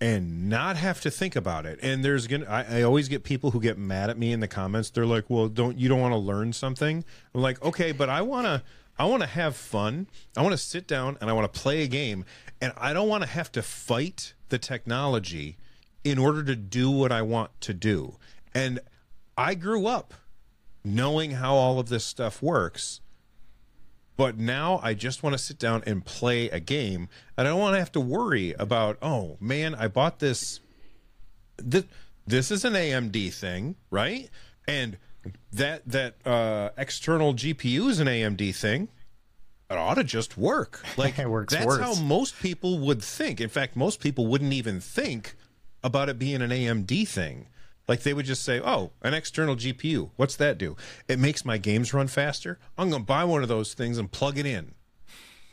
and not have to think about it. And there's gonna I, I, always get people who get mad at me in the comments. They're like, Well, don't you don't want to learn something? I'm like, okay, but I wanna I wanna have fun. I wanna sit down and I wanna play a game and I don't wanna have to fight the technology in order to do what I want to do. And I grew up knowing how all of this stuff works but now I just want to sit down and play a game, and I don't want to have to worry about, oh man, I bought this. This this is an AMD thing, right? And that that uh, external GPU is an AMD thing. It ought to just work. [LAUGHS] Like it works that's worse. how most people would think. In fact, most people wouldn't even think about it being an AMD thing. Like they would just say, "Oh, an external GPU. What's that do? It makes my games run faster. I'm going to buy one of those things and plug it in."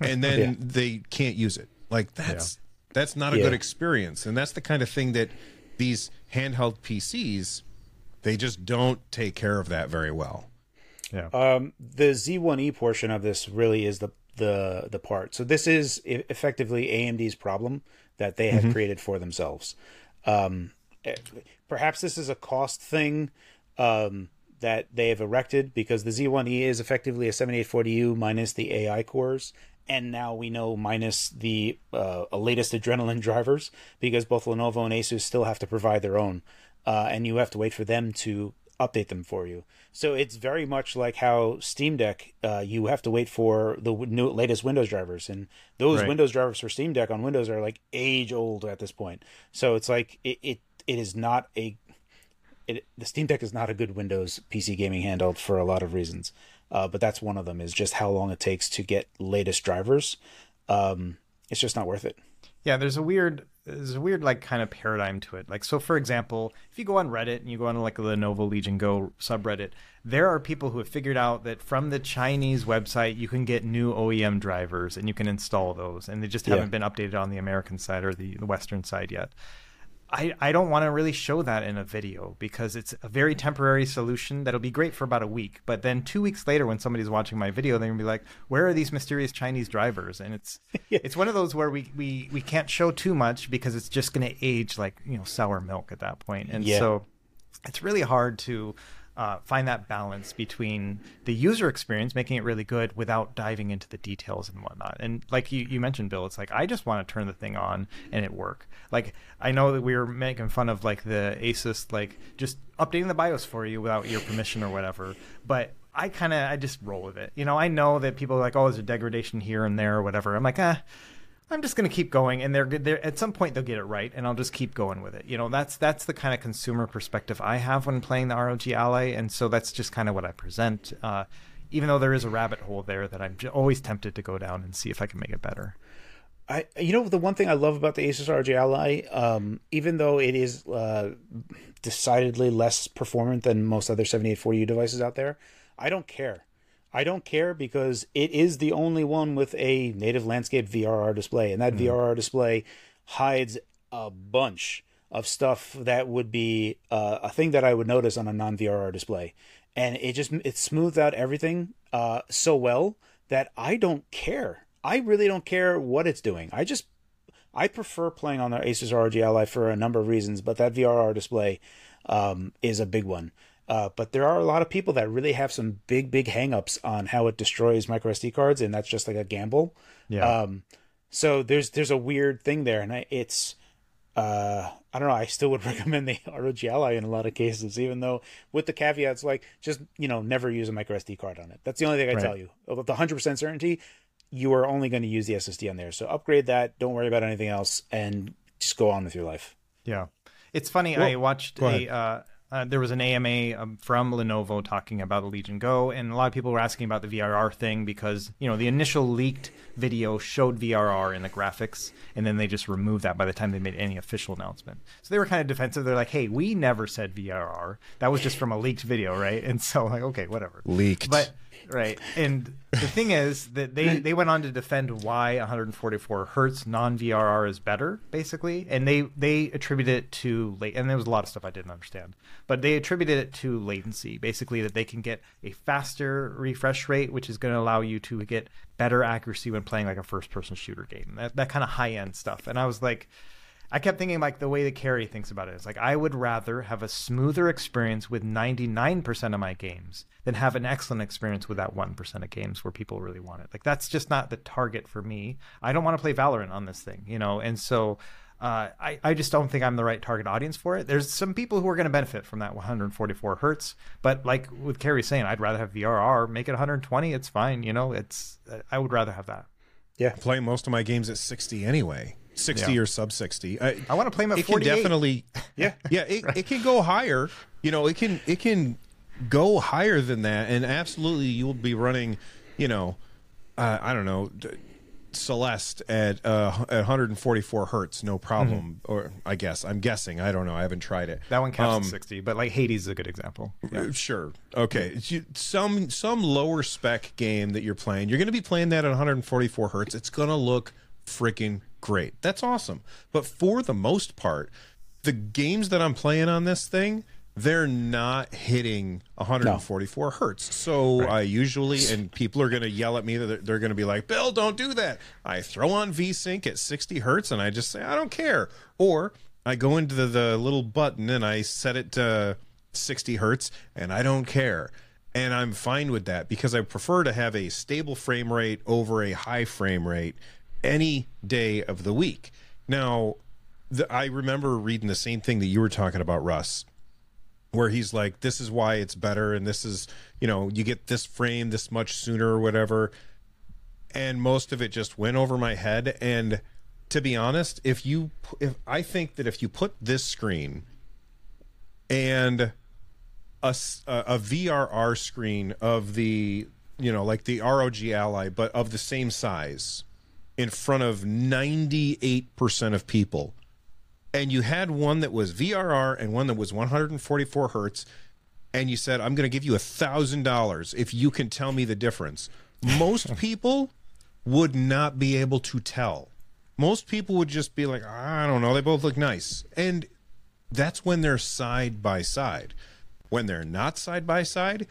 and [LAUGHS] then Yeah. they can't use it. Like that's that's not a Yeah. good experience, and that's the kind of thing that these handheld PCs they just don't take care of that very well. Yeah. Um, the Z1E portion of this really is the the the part. So this is effectively AMD's problem that they have created for themselves. Um, eh, perhaps this is a cost thing um, that they have erected because the Z1E is effectively a 7840U minus the AI cores. And now we know minus the uh, latest Adrenalin [LAUGHS] drivers because both Lenovo and Asus still have to provide their own, uh, and you have to wait for them to update them for you. So it's very much like how Steam Deck, uh, you have to wait for the new latest Windows drivers, and those Right. Windows drivers for Steam Deck on Windows are like age old at this point. So it's like it it, it is not a it, the Steam Deck is not a good Windows PC gaming handheld for a lot of reasons, uh, but that's one of them. Is just how long it takes to get latest drivers. Um, it's just not worth it. Yeah, there's a weird there's a weird like kind of paradigm to it. Like so for example, if you go on Reddit and you go on like the Lenovo Legion Go subreddit, there are people who have figured out that from the Chinese website you can get new OEM drivers and you can install those and they just Yeah. haven't been updated on the American side or the, the western side yet. I, I don't want to really show that in a video because it's a very temporary solution that'll be great for about a week. But then two weeks later, when somebody's watching my video, they're gonna be like, "Where are these mysterious Chinese drivers?" And it's [LAUGHS] it's one of those where we, we we can't show too much because it's just gonna age like you know sour milk at that point. And Yeah. so it's really hard to uh, find that balance between the user experience, making it really good without diving into the details and whatnot. And like you, you mentioned, Bill, it's like I just want to turn the thing on and it work. Like I know that we were making fun of like the Asus, like just updating the BIOS for you without your permission or whatever, but. I kind of I just roll with it. You know, I know that people are like, "Oh, there's a degradation here and there or whatever." I'm like, "Ah, I'm just going to keep going, and they're they're at some point they'll get it right, and I'll just keep going with it. You know, that's that's the kind of consumer perspective I have when playing the ROG Ally, and so that's just kind of what I present. Uh, even though there is a rabbit hole there that I'm always tempted to go down and see if I can make it better. I you know the one thing I love about the Asus ROG Ally, um, even though it is uh, decidedly less performant than most other 7840U devices out there, I don't care. I don't care because it is the only one with a native landscape VRR display, and that VRR display hides a bunch of stuff that would be uh, a thing that I would notice on a non VRR display, and it just it smooths out everything uh, so well that I don't care. I really don't care what it's doing. I just I prefer playing on the Asus ROG Ally for a number of reasons, but that VRR display um, is a big one. Uh, but there are a lot of people that really have some big, big hangups on how it destroys micro SD cards, and that's just like a gamble. Yeah. Um, so there's there's a weird thing there, and I, it's uh, I don't know. I still would [LAUGHS] recommend the ROG Ally in a lot of cases, even though with the caveats like just you know never use a micro SD card on it. That's the only thing I Right. tell you. With the hundred percent certainty, you are only going to use the SSD on there. So upgrade that. Don't worry about anything else, and just go on with your life. Yeah, it's funny. I watched a. Uh, uh, there was an AMA um, from Lenovo talking about the Legion Go, and a lot of people were asking about the VRR thing because you know the initial leaked video showed VRR in the graphics, and then they just removed that by the time they made any official announcement. So they were kind of defensive. They're like, "Hey, we never said VRR. That was just from a leaked video, right?" [LAUGHS] And so like, okay, whatever. Leaked. But right, and the thing is that they they went on to defend why 144 hertz non VRR is better, basically, and they they attributed it to late. And there was a lot of stuff I didn't understand, but they attributed it to latency, basically that they can get a faster refresh rate, which is going to allow you to get better accuracy when playing like a first person shooter game. That that kind of high end stuff. And I was like. I kept thinking like the way that Carrie thinks about it. It's like I would rather have a smoother experience with 99% of my games than have an excellent experience with that 1% of games where people really want it. Like that's just not the target for me. I don't want to play Valorant on this thing, you know. And so uh, I, I just don't think I'm the right target audience for it. There's some people who are going to benefit from that 144 hertz, but like with Carrie saying, I'd rather have VRR. Make it 120. It's fine. You know, it's I would rather have that. Yeah. Play most of my games at 60 anyway 60 Yeah. or sub 60 I, I want to play them at it can definitely [LAUGHS] Yeah. yeah it, it can go higher you know it can it can go higher than that and absolutely you'll be running you know uh, i don't know Celeste at uh, at 144 hertz, no problem. Or I guess I'm guessing. I don't know. I haven't tried it. That one counts Um, at 60, but like Hades is a good example. Uh, Sure. Okay. Some some lower spec game that you're playing, you're going to be playing that at 144 hertz. It's going to look freaking great. That's awesome. But for the most part, the games that I'm playing on this thing, they're not hitting 144 hertz. So I usually, and people are going to yell at me that they're, they're going to be like, Bill, don't do that. I throw on VSync at 60 hertz and I just say, I don't care. Or I go into the, the little button and I set it to 60 hertz and I don't care. And I'm fine with that because I prefer to have a stable frame rate over a high frame rate any day of the week. Now, the, I remember reading the same thing that you were talking about, Russ, where he's like, this is why it's better, and this is, you know, you get this frame this much sooner or whatever. And most of it just went over my head. And to be honest, if you, if I think that if you put this screen and a, a VRR screen of the, you know, like the ROG Ally, but of the same size in front of 98% of people, and you had one that was VRR and one that was 144 hertz, and you said, I'm going to give you a thousand dollars if you can tell me the difference. Most [LAUGHS] people would not be able to tell. Most people would just be like, I don't know, they both look nice. And that's when they're side by side. When they're not side by side,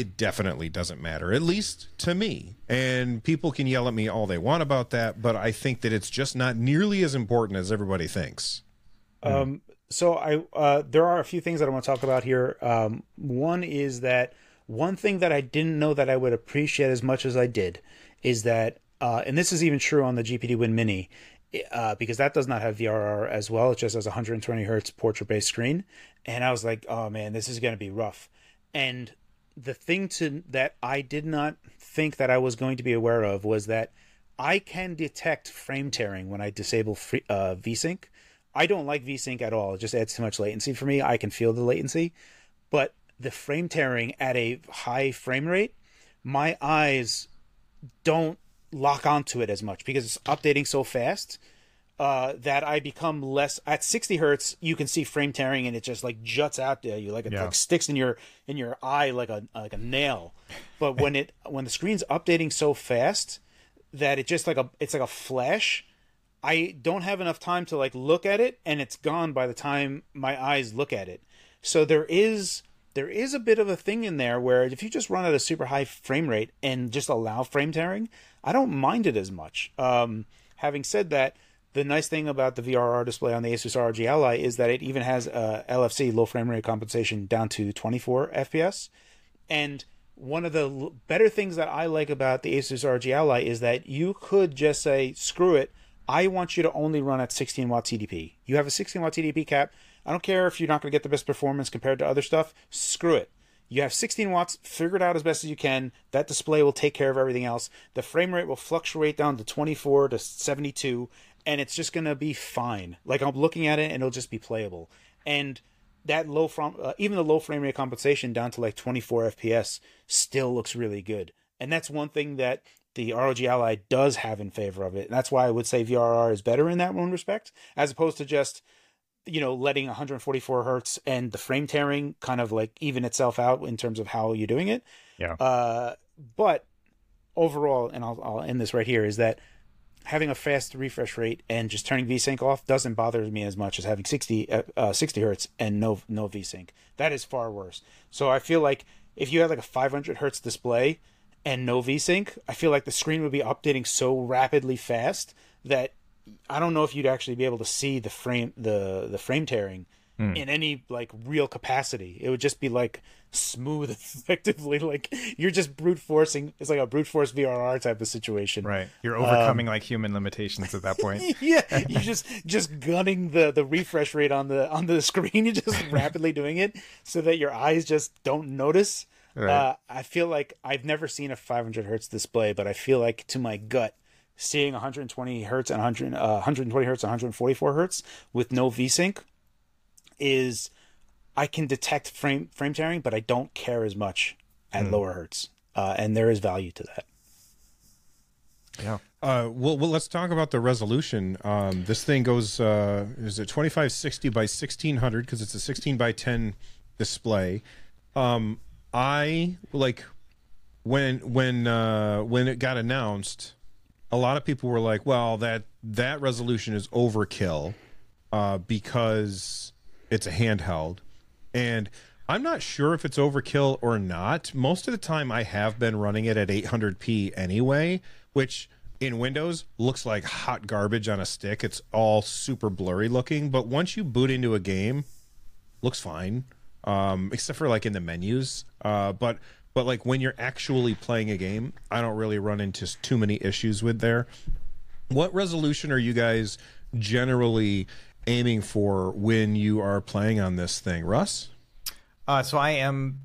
it definitely doesn't matter, at least to me. And people can yell at me all they want about that, but I think that it's just not nearly as important as everybody thinks. Um, so I uh, there are a few things that I want to talk about here. Um, one is that one thing that I didn't know that I would appreciate as much as I did is that, uh, and this is even true on the GPD Win Mini, uh, because that does not have VRR as well. It just has 120 hertz portrait based screen, and I was like, oh man, this is going to be rough. And the thing to that I did not think that I was going to be aware of was that I can detect frame tearing when I disable free, uh, VSync. I don't like VSync at all. It just adds too much latency for me. I can feel the latency, but the frame tearing at a high frame rate, my eyes don't lock onto it as much because it's updating so fast uh, that I become less at 60 hertz. You can see frame tearing and it just like juts out there. You like it Yeah. like sticks in your in your eye like a like a nail. But when it [LAUGHS] when the screen's updating so fast that it just like a it's like a flash. I don't have enough time to like look at it and it's gone by the time my eyes look at it. So there is there is a bit of a thing in there where if you just run at a super high frame rate and just allow frame tearing, I don't mind it as much. Um, having said that, the nice thing about the VRR display on the Asus ROG Ally is that it even has uh, LFC low frame rate compensation down to 24 FPS. And one of the better things that I like about the Asus ROG Ally is that you could just say, screw it, I want you to only run at 16 watt TDP. You have a 16 watt TDP cap. I don't care if you're not going to get the best performance compared to other stuff. Screw it. You have 16 watts, figure it out as best as you can. That display will take care of everything else. The frame rate will fluctuate down to 24 to 72, and it's just going to be fine. Like I'm looking at it, and it'll just be playable. And that low from uh, even the low frame rate compensation down to like 24 FPS still looks really good. And that's one thing that the ROG Ally does have in favor of it. And that's why I would say VRR is better in that one respect, as opposed to just you know letting 144 hertz and the frame tearing kind of like even itself out in terms of how you're doing it. Yeah. Uh, but overall, and I'll, I'll end this right here, is that having a fast refresh rate and just turning VSync off doesn't bother me as much as having 60 uh, uh, 60 hertz and no no VSync. That is far worse. So I feel like if you had like a 500 hertz display and no VSync, I feel like the screen would be updating so rapidly fast that I don't know if you'd actually be able to see the frame the the frame tearing in any like real capacity. It would just be like smooth [LAUGHS] effectively like you're just brute forcing it's like a brute force VRR type of situation. Right. You're overcoming like human limitations at that point. [LAUGHS] yeah, [LAUGHS] You're just just gunning the the refresh rate on the on the screen. You're just rapidly doing it so that your eyes just don't notice. Right. Uh, I feel like I've never seen a 500 hertz display, but I feel like to my gut, seeing 120 hertz and 100 uh, 120 hertz and 144 hertz with no VSync is I can detect frame frame tearing, but I don't care as much at lower hertz, uh, and there is value to that. Yeah. Uh, well, well, let's talk about the resolution. Um, this thing goes, uh, is it 2560 by 1600 because it's a 16 by 10 display. Um, I like when when uh, when it got announced, a lot of people were like, "Well, that that resolution is overkill uh, because it's a handheld," and I'm not sure if it's overkill or not. Most of the time, I have been running it at 800p anyway, which in Windows looks like hot garbage on a stick. It's all super blurry looking, but once you boot into a game, looks fine, um, except for like in the menus. Uh, but but like when you're actually playing a game, I don't really run into too many issues with there. What resolution are you guys generally aiming for when you are playing on this thing, Russ? Uh, so I am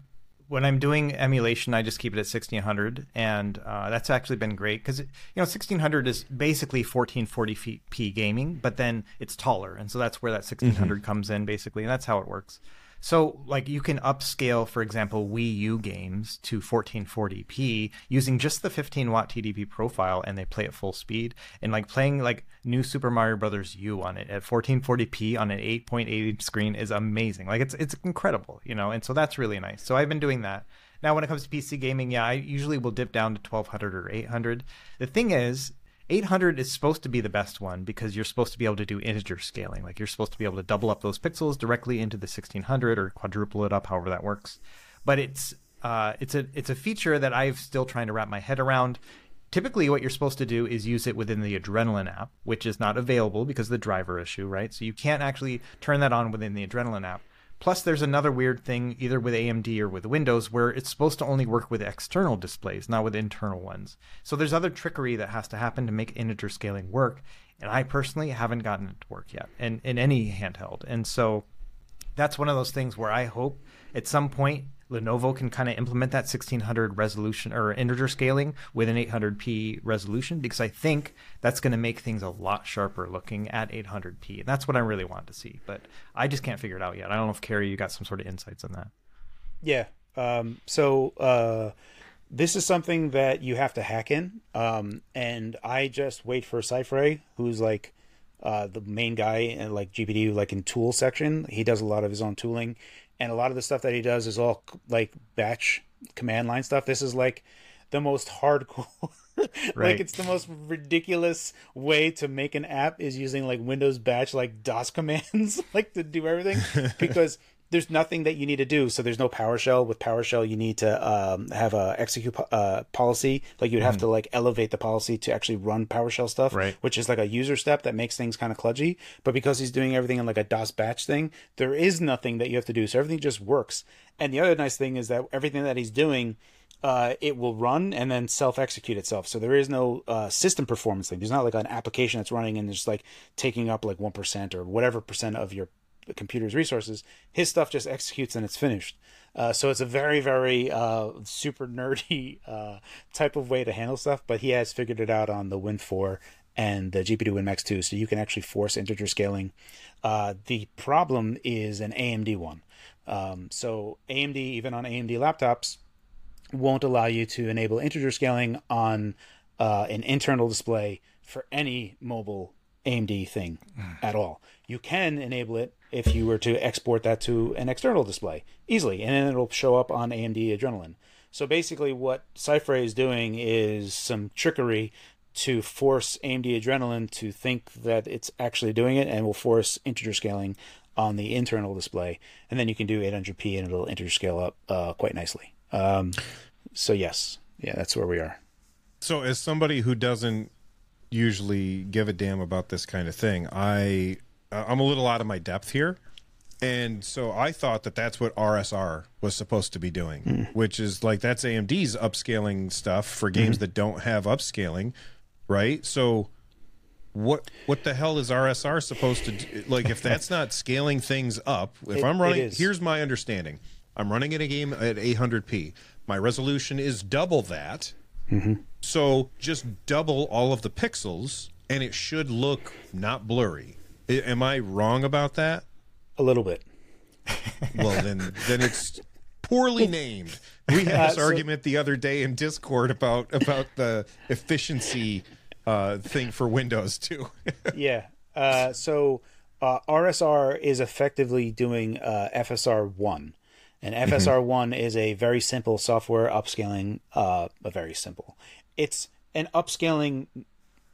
when I'm doing emulation, I just keep it at 1600, and uh, that's actually been great because you know 1600 is basically 1440p gaming, but then it's taller, and so that's where that 1600 mm-hmm. comes in basically, and that's how it works. So, like, you can upscale, for example, Wii U games to 1440p using just the 15 watt TDP profile, and they play at full speed. And like playing like new Super Mario Brothers U on it at 1440p on an 8.8 inch screen is amazing. Like, it's it's incredible, you know. And so that's really nice. So I've been doing that. Now, when it comes to PC gaming, yeah, I usually will dip down to 1200 or 800. The thing is, 800 is supposed to be the best one because you're supposed to be able to do integer scaling. Like you're supposed to be able to double up those pixels directly into the 1600 or quadruple it up, however that works. But it's uh, it's a it's a feature that I'm still trying to wrap my head around. Typically, what you're supposed to do is use it within the Adrenalin app, which is not available because of the driver issue, right? So you can't actually turn that on within the Adrenalin app. Plus, there's another weird thing, either with AMD or with Windows, where it's supposed to only work with external displays, not with internal ones. So there's other trickery that has to happen to make integer scaling work. And I personally haven't gotten it to work yet in, in any handheld. And so that's one of those things where I hope at some point Lenovo can kind of implement that 1600 resolution or integer scaling with an 800p resolution because I think that's going to make things a lot sharper looking at 800p. And that's what I really want to see. But I just can't figure it out yet. I don't know if Carrie, you got some sort of insights on that. Yeah. Um, so uh, this is something that you have to hack in. Um, and I just wait for Cypher, who's like uh, the main guy and like GPD, like in tool section. He does a lot of his own tooling and a lot of the stuff that he does is all like batch command line stuff. This is like the most hardcore. [LAUGHS] right. Like it's the most ridiculous way to make an app is using like Windows batch like DOS commands [LAUGHS] like to do everything [LAUGHS] because there's nothing that you need to do. So there's no PowerShell. With PowerShell, you need to um, have a execute uh, policy. Like you'd have mm. to like elevate the policy to actually run PowerShell stuff, right. which is like a user step that makes things kind of kludgy. But because he's doing everything in like a DOS batch thing, there is nothing that you have to do. So everything just works. And the other nice thing is that everything that he's doing uh, it will run and then self execute itself. So there is no uh, system performance thing. There's not like an application that's running and just like taking up like 1% or whatever percent of your the computer's resources. His stuff just executes and it's finished. Uh, so it's a very, very uh, super nerdy [LAUGHS] uh, type of way to handle stuff, but he has figured it out on the Win 4 and the GPD WinMax 2, so you can actually force integer scaling. Uh, the problem is an AMD one. Um, so AMD, even on AMD laptops, won't allow you to enable integer scaling on uh, an internal display for any mobile AMD thing at all. You can enable it if you were to export that to an external display easily, and then it'll show up on AMD Adrenalin. So basically, what Cypher is doing is some trickery to force AMD Adrenalin to think that it's actually doing it, and will force integer scaling on the internal display, and then you can do 800p, and it'll integer scale up uh, quite nicely. Um, so yes, yeah, that's where we are. So as somebody who doesn't usually give a damn about this kind of thing. I uh, I'm a little out of my depth here. And so I thought that that's what RSR was supposed to be doing, mm. which is like that's AMD's upscaling stuff for games mm. that don't have upscaling, right? So what what the hell is RSR supposed to do? Like if that's not scaling things up, if it, I'm running here's my understanding. I'm running in a game at 800p. My resolution is double that. Mm-hmm. So just double all of the pixels, and it should look not blurry. Am I wrong about that? A little bit. [LAUGHS] well, then then it's poorly named. [LAUGHS] We had this uh, so, argument the other day in Discord about about the efficiency uh, thing for Windows too. [LAUGHS] yeah. Uh, so uh, RSR is effectively doing uh, FSR one, and FSR one is a very simple software upscaling. Uh, very simple. It's an upscaling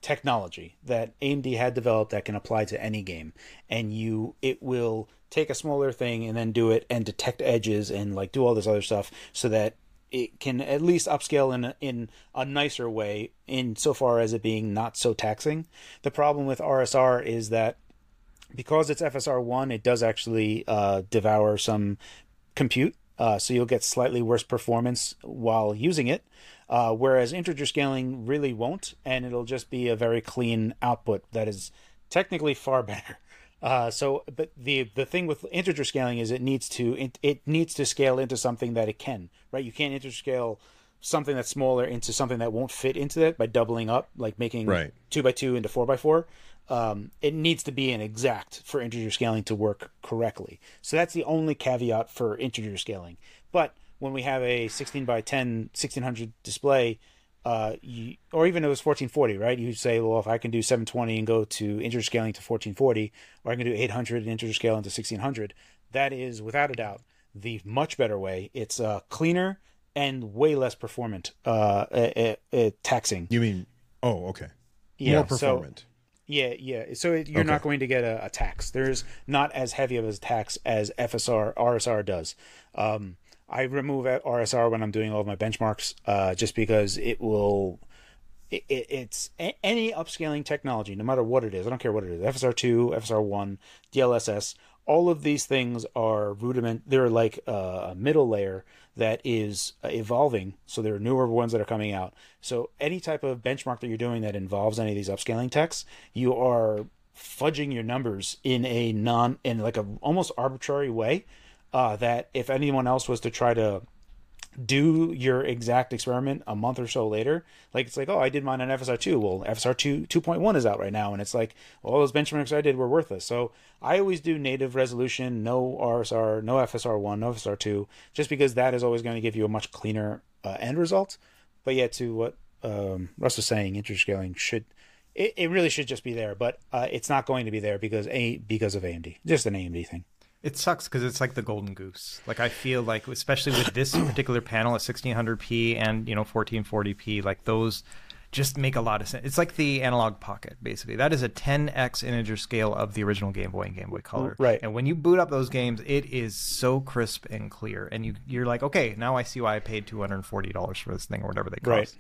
technology that AMD had developed that can apply to any game, and you it will take a smaller thing and then do it and detect edges and like do all this other stuff so that it can at least upscale in a, in a nicer way in so far as it being not so taxing. The problem with RSR is that because it's FSR1, it does actually uh, devour some compute. Uh, so you'll get slightly worse performance while using it, uh, whereas integer scaling really won't, and it'll just be a very clean output that is technically far [LAUGHS] better. Uh, so, but the the thing with integer scaling is it needs to it, it needs to scale into something that it can, right? You can't integer scale something that's smaller into something that won't fit into that by doubling up, like making Right. two by two into four by four. Um, it needs to be an exact for integer scaling to work correctly. So that's the only caveat for integer scaling. But when we have a 16 by 10 1600 display, uh, you, or even if it was 1440, right? You say, well, if I can do 720 and go to integer scaling to 1440, or I can do 800 and integer scale into 1600, that is without a doubt the much better way. It's uh, cleaner and way less performant, uh, uh, uh, taxing. you mean? Oh, okay. Yeah, More so- performant. Yeah, yeah. So it, you're not going to get a, a tax. There's not as heavy of a tax as FSR RSR does. Um, I remove RSR when I'm doing all of my benchmarks, uh, just because it will. It, it, it's a, any upscaling technology, no matter what it is. I don't care what it is. FSR two, FSR one, DLSS. All of these things are rudiment. They're like uh, a middle layer that is uh, evolving. So there are newer ones that are coming out. So any type of benchmark that you're doing that involves any of these upscaling techs, you are fudging your numbers in a non in like a almost arbitrary way. Uh, that if anyone else was to try to do your exact experiment a month or so later, like it's like, oh, I did mine on FSR two. Well, FSR two two point one is out right now, and it's like well, all those benchmarks I did were worthless. So I always do native resolution, no RSR, no FSR one, no FSR two, just because that is always going to give you a much cleaner uh, end result. But yet, to what um, Russ was saying, integer scaling should it, it really should just be there, but uh, it's not going to be there because a because of AMD, just an AMD thing. It sucks because it's like the golden goose. Like I feel like, especially with this [CLEARS THROAT] particular panel at 1600p and you know 1440p, like those just make a lot of sense. It's like the analog pocket, basically. That is a 10x integer scale of the original Game Boy and Game Boy Color. Mm, right. And when you boot up those games, it is so crisp and clear, and you you're like, okay, now I see why I paid 240 dollars for this thing or whatever they cost. Right.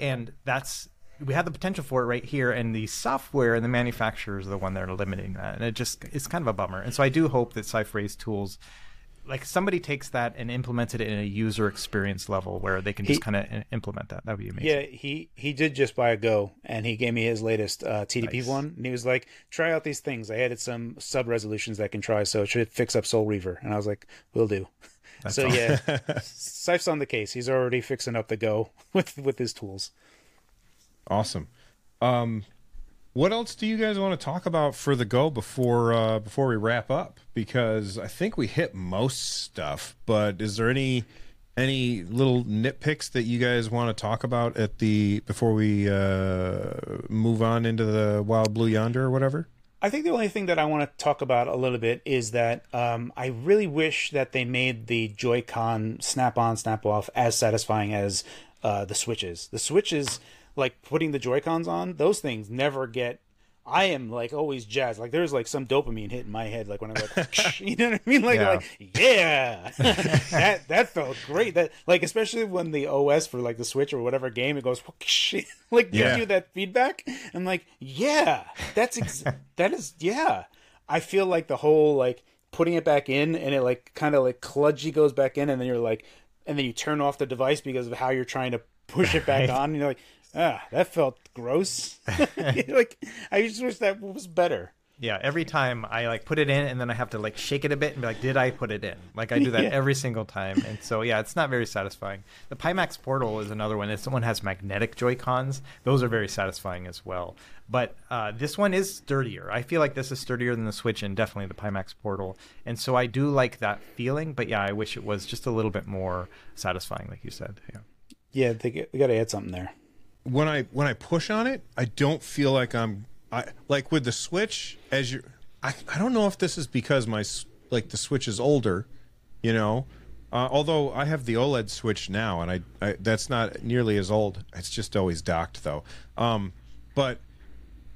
And that's we have the potential for it right here, and the software and the manufacturers are the one that are limiting that, and it just it's kind of a bummer. And so I do hope that Cypher's tools, like somebody takes that and implements it in a user experience level where they can just kind of implement that. That would be amazing. Yeah, he he did just buy a Go, and he gave me his latest uh, TDP Nice. one, and he was like, "Try out these things. I added some sub resolutions that can try, so it should fix up Soul Reaver." And I was like, "Will do." so yeah, [LAUGHS] Sife's on the case. He's already fixing up the Go [LAUGHS] with with his tools. Awesome. Um, what else do you guys want to talk about for the go before uh, before we wrap up? Because I think we hit most stuff, but is there any any little nitpicks that you guys want to talk about at the before we uh, move on into the Wild Blue Yonder or whatever? I think the only thing that I want to talk about a little bit is that um, I really wish that they made the Joy-Con snap-on, snap-off as satisfying as uh, the Switches. The Switches, like putting the Joy-Cons on, those things never get. I am like always jazzed. Like there's like some dopamine hitting my head. Like when I'm like, [LAUGHS] [LAUGHS] you know what I mean? Like, Yeah. like yeah, [LAUGHS] that that felt great. That like especially when the OS for like the Switch or whatever game it goes like gives Yeah. you that feedback. I'm like, yeah, that's ex- that is yeah. I feel like the whole like putting it back in and it like kind of like kludgy goes back in and then you're like and then you turn off the device because of how you're trying to push it back on and you're like ah that felt gross [LAUGHS] like i just wish that was better Yeah, every time I like put it in and then I have to like shake it a bit and be like, did I put it in? Like I do that [LAUGHS] Yeah. every single time. And so yeah, it's not very satisfying. The Pimax Portal is another one. If someone has magnetic Joy-Cons, those are very satisfying as well. But uh, this one is sturdier. I feel like this is sturdier than the Switch and definitely the Pimax Portal. And so I do like that feeling, but yeah, I wish it was just a little bit more satisfying, like you said. Yeah. yeah they, they gotta add something there when I when I push on it, I don't feel like I'm I like with the Switch as you I I don't know if this is because my like the Switch is older, you know. Uh, although I have the OLED Switch now, and I, I that's not nearly as old. It's just always docked though. Um, but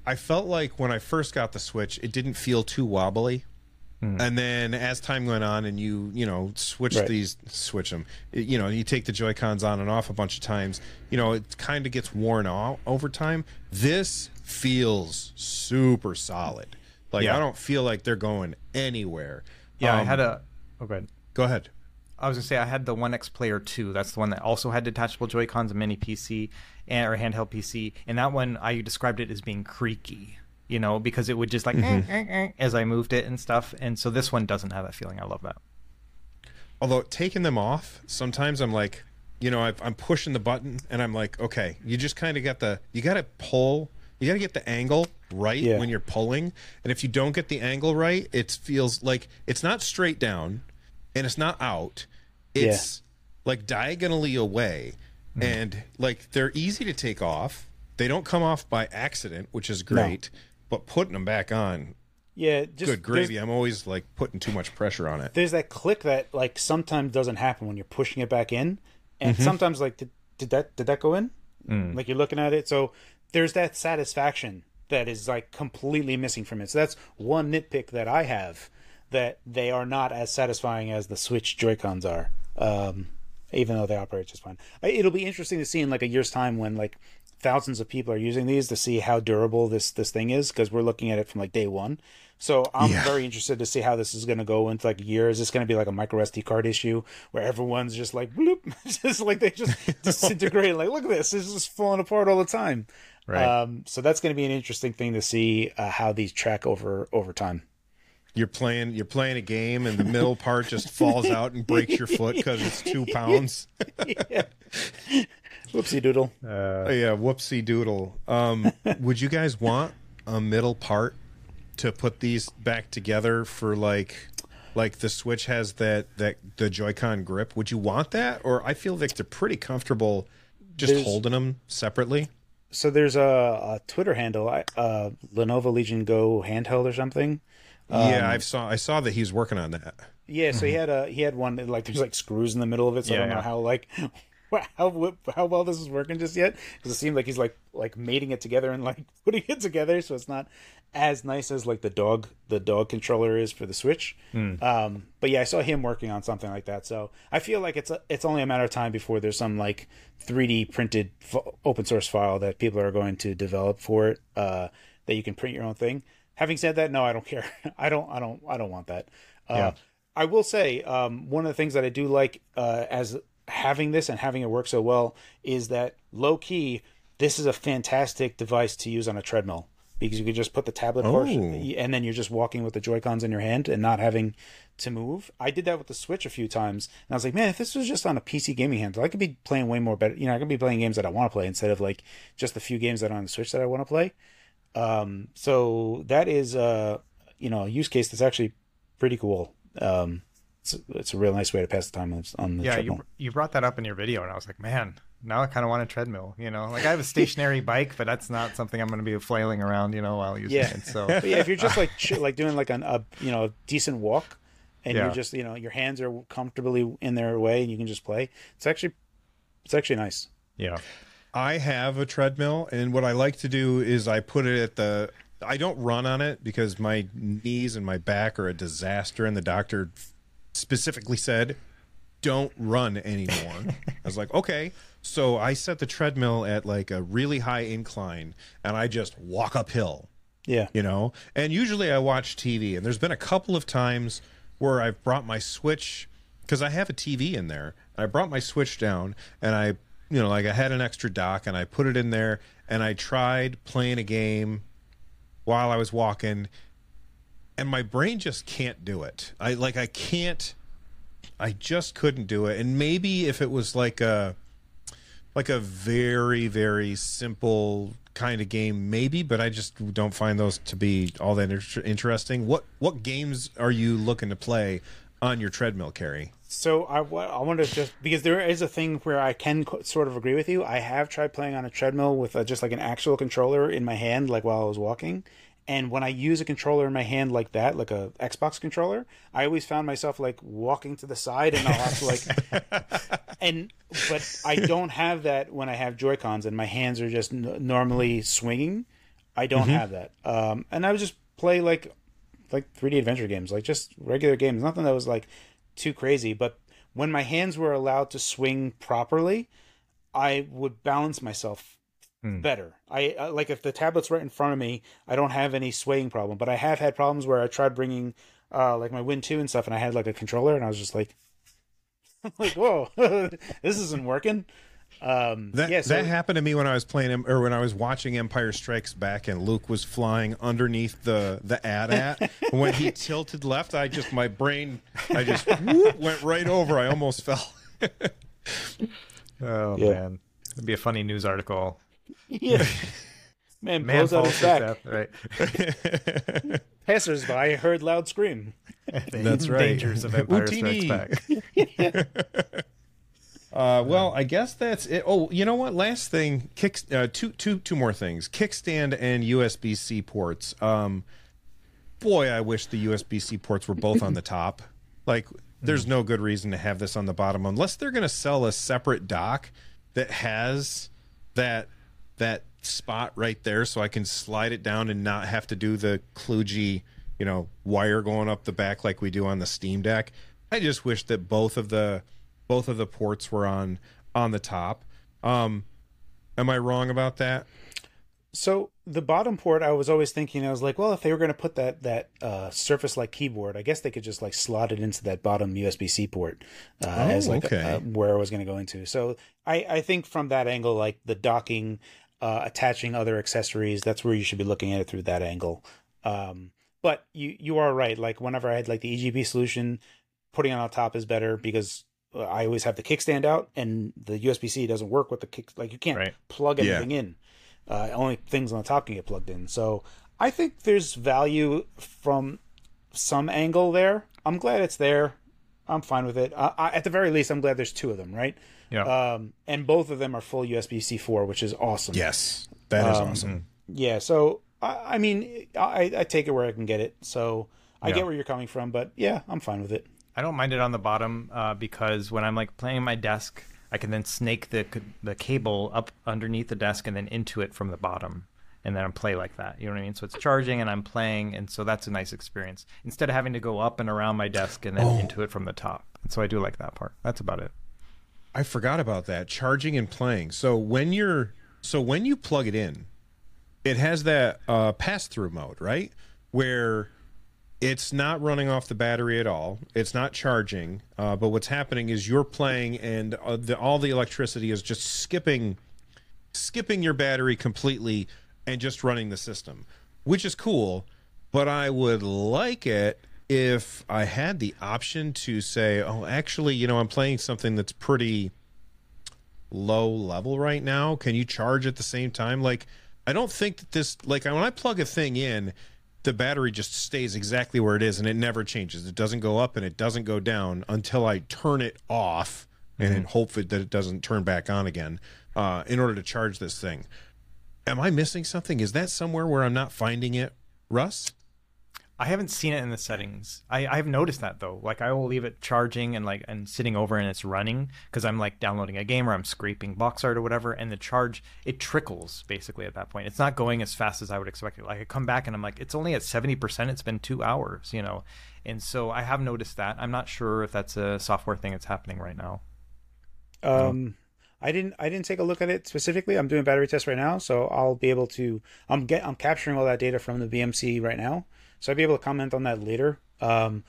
I felt like when I first got the Switch, it didn't feel too wobbly. And then as time went on, and you you know switch Right. these switch them, you know you take the Joy Cons on and off a bunch of times. You know it kind of gets worn out over time. This feels super solid. Like Yeah. I don't feel like they're going anywhere. Yeah, I Um, had a. Oh, go ahead. Go ahead. I was gonna say I had the OneXPlayer Two. That's the one that also had detachable Joy Cons, a mini PC and or handheld PC. And that one I described it as being creaky, you know, because it would just like eh, eh, eh, as I moved it and stuff. And so this one doesn't have that feeling. I love that. Although taking them off, sometimes I'm like, you know, I've, I'm pushing the button and I'm like, okay, you just kind of got the, you got to pull, you got to get the angle right Yeah. when you're pulling. And if you don't get the angle right, it feels like it's not straight down and it's not out. It's like diagonally away. And like they're easy to take off. They don't come off by accident, which is great. But putting them back on, Yeah, just good gravy. I'm always like putting too much pressure on it. there's that click that like sometimes doesn't happen when you're pushing it back in, and Mm-hmm. sometimes like did, did that did that go in? Mm. Like you're looking at it, so there's that satisfaction that is like completely missing from it. So that's one nitpick that I have that they are not as satisfying as the Switch Joy Cons are. Um, even though they operate just fine. It'll be interesting to see in like a year's time when like thousands of people are using these to see how durable this this thing is because we're looking at it from like day one. So I'm Yeah. very interested to see how this is going to go into like a year. Is this going to be like a micro SD card issue where everyone's just like bloop, [LAUGHS] just like they just [LAUGHS] disintegrate? like look at this, this is falling apart all the time. Right. Um, so that's going to be an interesting thing to see uh, how these track over over time. you're playing you're playing a game and the middle part just falls out and breaks your foot because it's two [LAUGHS] pounds Whoopsie doodle. Oh, yeah whoopsie doodle um [LAUGHS] would you guys want a middle part to put these back together for like like the switch has that that the joy-con grip would you want that or i feel like they're pretty comfortable just There's- holding them separately So there's a, a Twitter handle, I- uh, Lenovo Legion Go handheld or something. yeah i saw i saw that he's working on that Yeah, so he [LAUGHS] had a he had one that, like there's like screws in the middle of it. So I Yeah, don't know yeah. how like [LAUGHS] how how well this is working just yet because it seemed like he's like like mating it together and like [LAUGHS] putting it together, so it's not as nice as like the dog the dog controller is for the Switch. Um, but yeah, I saw him working on something like that. So I feel like it's a, it's only a matter of time before there's some like 3D printed f- open source file that people are going to develop for it uh, that you can print your own thing. Having said that, no, I don't care. [LAUGHS] I don't I don't I don't want that. Uh, Yeah. I will say um, one of the things that I do like uh, as having this and having it work so well is that low key, this is a fantastic device to use on a treadmill because you can just put the tablet portion Oh. and then you're just walking with the Joy Cons in your hand and not having to move. I did that with the Switch a few times and I was like, man, if this was just on a PC gaming handle, I could be playing way more better. You know, I could be playing games that I want to play instead of like just the few games that are on the Switch that I want to play. Um, so that is, uh, you know, a use case that's actually pretty cool. Um, it's, it's a real nice way to pass the time on, on the Yeah, treadmill. you you brought that up in your video, and I was like, man, now I kind of want a treadmill. You know, like I have a stationary [LAUGHS] bike, but that's not something I'm going to be flailing around, you know, while using Yeah. it. So [LAUGHS] But yeah, if you're just like ch- like doing like an, a you know a decent walk, and Yeah. you're just you know your hands are comfortably in their way, and you can just play. It's actually it's actually nice. yeah, I have a treadmill, and what I like to do is I put it at the. I don't run on it because my knees and my back are a disaster, and the doctor specifically said, "Don't run anymore." I was like, "Okay." So I set the treadmill at like a really high incline, and I just walk uphill Yeah, you know and usually i watch tv and there's been a couple of times where i've brought my switch because i have a tv in there i brought my switch down and i you know like i had an extra dock and i put it in there and i tried playing a game while i was walking and my brain just can't do it i like i can't i just couldn't do it and maybe if it was like a like a very very simple kind of game maybe but i just don't find those to be all that inter- interesting what what games are you looking to play on your treadmill carrie So I, I want to just because there is a thing where I can sort of agree with you. I have tried playing on a treadmill with a, just like an actual controller in my hand, like while I was walking. And when I use a controller in my hand like that, like a Xbox controller, I always found myself like walking to the side, and I'll have to like, [LAUGHS] and but I don't have that when I have Joy Cons, and my hands are just n- normally swinging. I don't have that, um, and I would just play like like 3D adventure games, like just regular games, nothing that was like too crazy. But when my hands were allowed to swing properly, I would balance myself better. I uh, like if the tablet's right in front of me, I don't have any swaying problem. But I have had problems where I tried bringing uh, like my Win Two and stuff, and I had like a controller, and I was just like, [LAUGHS] like whoa, [LAUGHS] this isn't working. Um, That yeah, so, that happened to me when I was playing or when I was watching Empire Strikes Back and Luke was flying underneath the the AT-AT. [LAUGHS] when he tilted left, I just my brain I just whoop, went right over. I almost fell. Oh Yeah. man, it'd be a funny news article. Yeah. [LAUGHS] Man, Man blows out falls his back. death, right? [LAUGHS] Passers-by heard loud scream. [LAUGHS] That's right. Dangers of Empire Strikes Utini. Back. Uh, well, I guess that's it. Oh, you know what? Last thing, kick. Uh, two, two, two more things: kickstand and USB C ports. Um, boy, I wish the USB C ports were both on the top. Like, there's no good reason to have this on the bottom unless they're going to sell a separate dock that has that that spot right there, so I can slide it down and not have to do the kludgy, you know, wire going up the back like we do on the Steam Deck. I just wish that both of the both of the ports were on on the top. Um, am I wrong about that? So the bottom port, I was always thinking, I was like, well, if they were going to put that that uh, Surface-like keyboard, I guess they could just like slot it into that bottom USB-C port uh, as like okay. uh, where I was going to go into. So I I think from that angle, like the docking, uh, attaching other accessories, that's where you should be looking at it through that angle. Um, but you you are right. Like whenever I had like the EGB solution, putting it on top is better because uh, I always have the kickstand out, and the USB C doesn't work with the kick. Like you can't Right. plug Yeah. anything in. Uh, only things on the top can get plugged in. So I think there's value from some angle there. I'm glad it's there. I'm fine with it. Uh, I, at the very least, I'm glad there's two of them, right? Yeah. Um, and both of them are full USB C 4, which is awesome. Yes, that is Um, awesome. Yeah. So I, I mean, I, I take it where I can get it. So I Yeah. get where you're coming from, but yeah, I'm fine with it. I don't mind it on the bottom uh, because when I'm like playing my desk, I can then snake the the cable up underneath the desk and then into it from the bottom, and then I play like that. You know what I mean? So it's charging and I'm playing, and so that's a nice experience instead of having to go up and around my desk and then Oh. into it from the top. And so I do like that part. That's about it. I forgot about that charging and playing. So when you're so when you plug it in, it has that uh, pass through mode, right? Where it's not running off the battery at all. It's not charging. Uh, but what's happening is you're playing, and uh, the, all the electricity is just skipping, skipping your battery completely, and just running the system, which is cool. But I would like it if I had the option to say, "Oh, actually, you know, I'm playing something that's pretty." low level right now. Can you charge at the same time? Like i don't think that this like when i plug a thing in the battery just stays exactly where it is and it never changes. It doesn't go up and it doesn't go down until i turn it off and then hope that it doesn't turn back on again uh, in order to charge this thing. Am i missing something? Is that somewhere where i'm not finding it russ I haven't seen it in the settings. I, I've noticed that though. Like I will leave it charging and like and sitting over and it's running because I'm like downloading a game or I'm scraping box art or whatever, and the charge it trickles basically at that point. It's not going as fast as I would expect it. Like I come back and I'm like, it's only at seventy percent. It's been two hours, you know, and so I have noticed that. I'm not sure if that's a software thing that's happening right now. Um, I didn't I didn't take a look at it specifically. I'm doing battery tests right now, so I'll be able to. I'm get I'm capturing all that data from the BMC right now, so I'll be able to comment on that later. Um,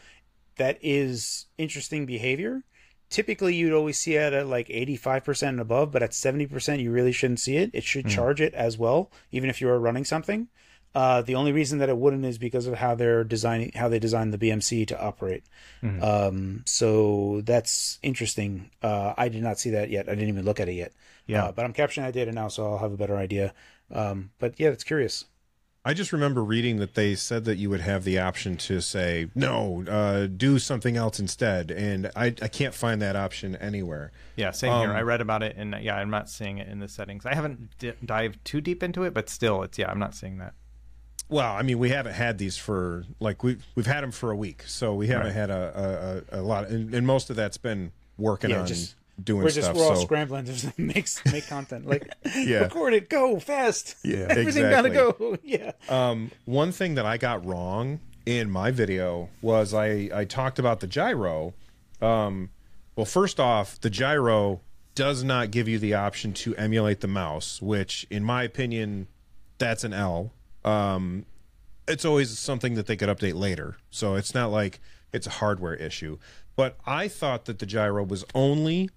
that is interesting behavior. Typically, you'd always see it at like 85% and above, but at 70%, you really shouldn't see it. It should charge it as well, even if you are running something. Uh, the only reason that it wouldn't is because of how they're designing, how they designed the BMC to operate. Um, so that's interesting. Uh, I did not see that yet. I didn't even look at it yet. Yeah. Uh, but I'm capturing that data now, so I'll have a better idea. Um, but yeah, it's curious. I just remember reading that they said that you would have the option to say no, uh, do something else instead, and I, I can't find that option anywhere. Yeah, same um, here. I read about it, and yeah, I'm not seeing it in the settings. I haven't d- dived too deep into it, but still, it's yeah, I'm not seeing that. Well, I mean, we haven't had these for like we've we've had them for a week, so we haven't right. had a, a, a lot, of, and, and, most of that's been working yeah, on just, doing we're stuff. Just, we're all so. scrambling to [LAUGHS] make make content. Like, [LAUGHS] yeah. record it, go fast. Yeah, [LAUGHS] everything exactly. gotta go. yeah. Um, one thing that I got wrong in my video was I I talked about the gyro. Um, well, first off, the gyro does not give you the option to emulate the mouse, which, in my opinion, that's an L. Um, it's always something that they could update later, so it's not like it's a hardware issue. But I thought that the gyro was only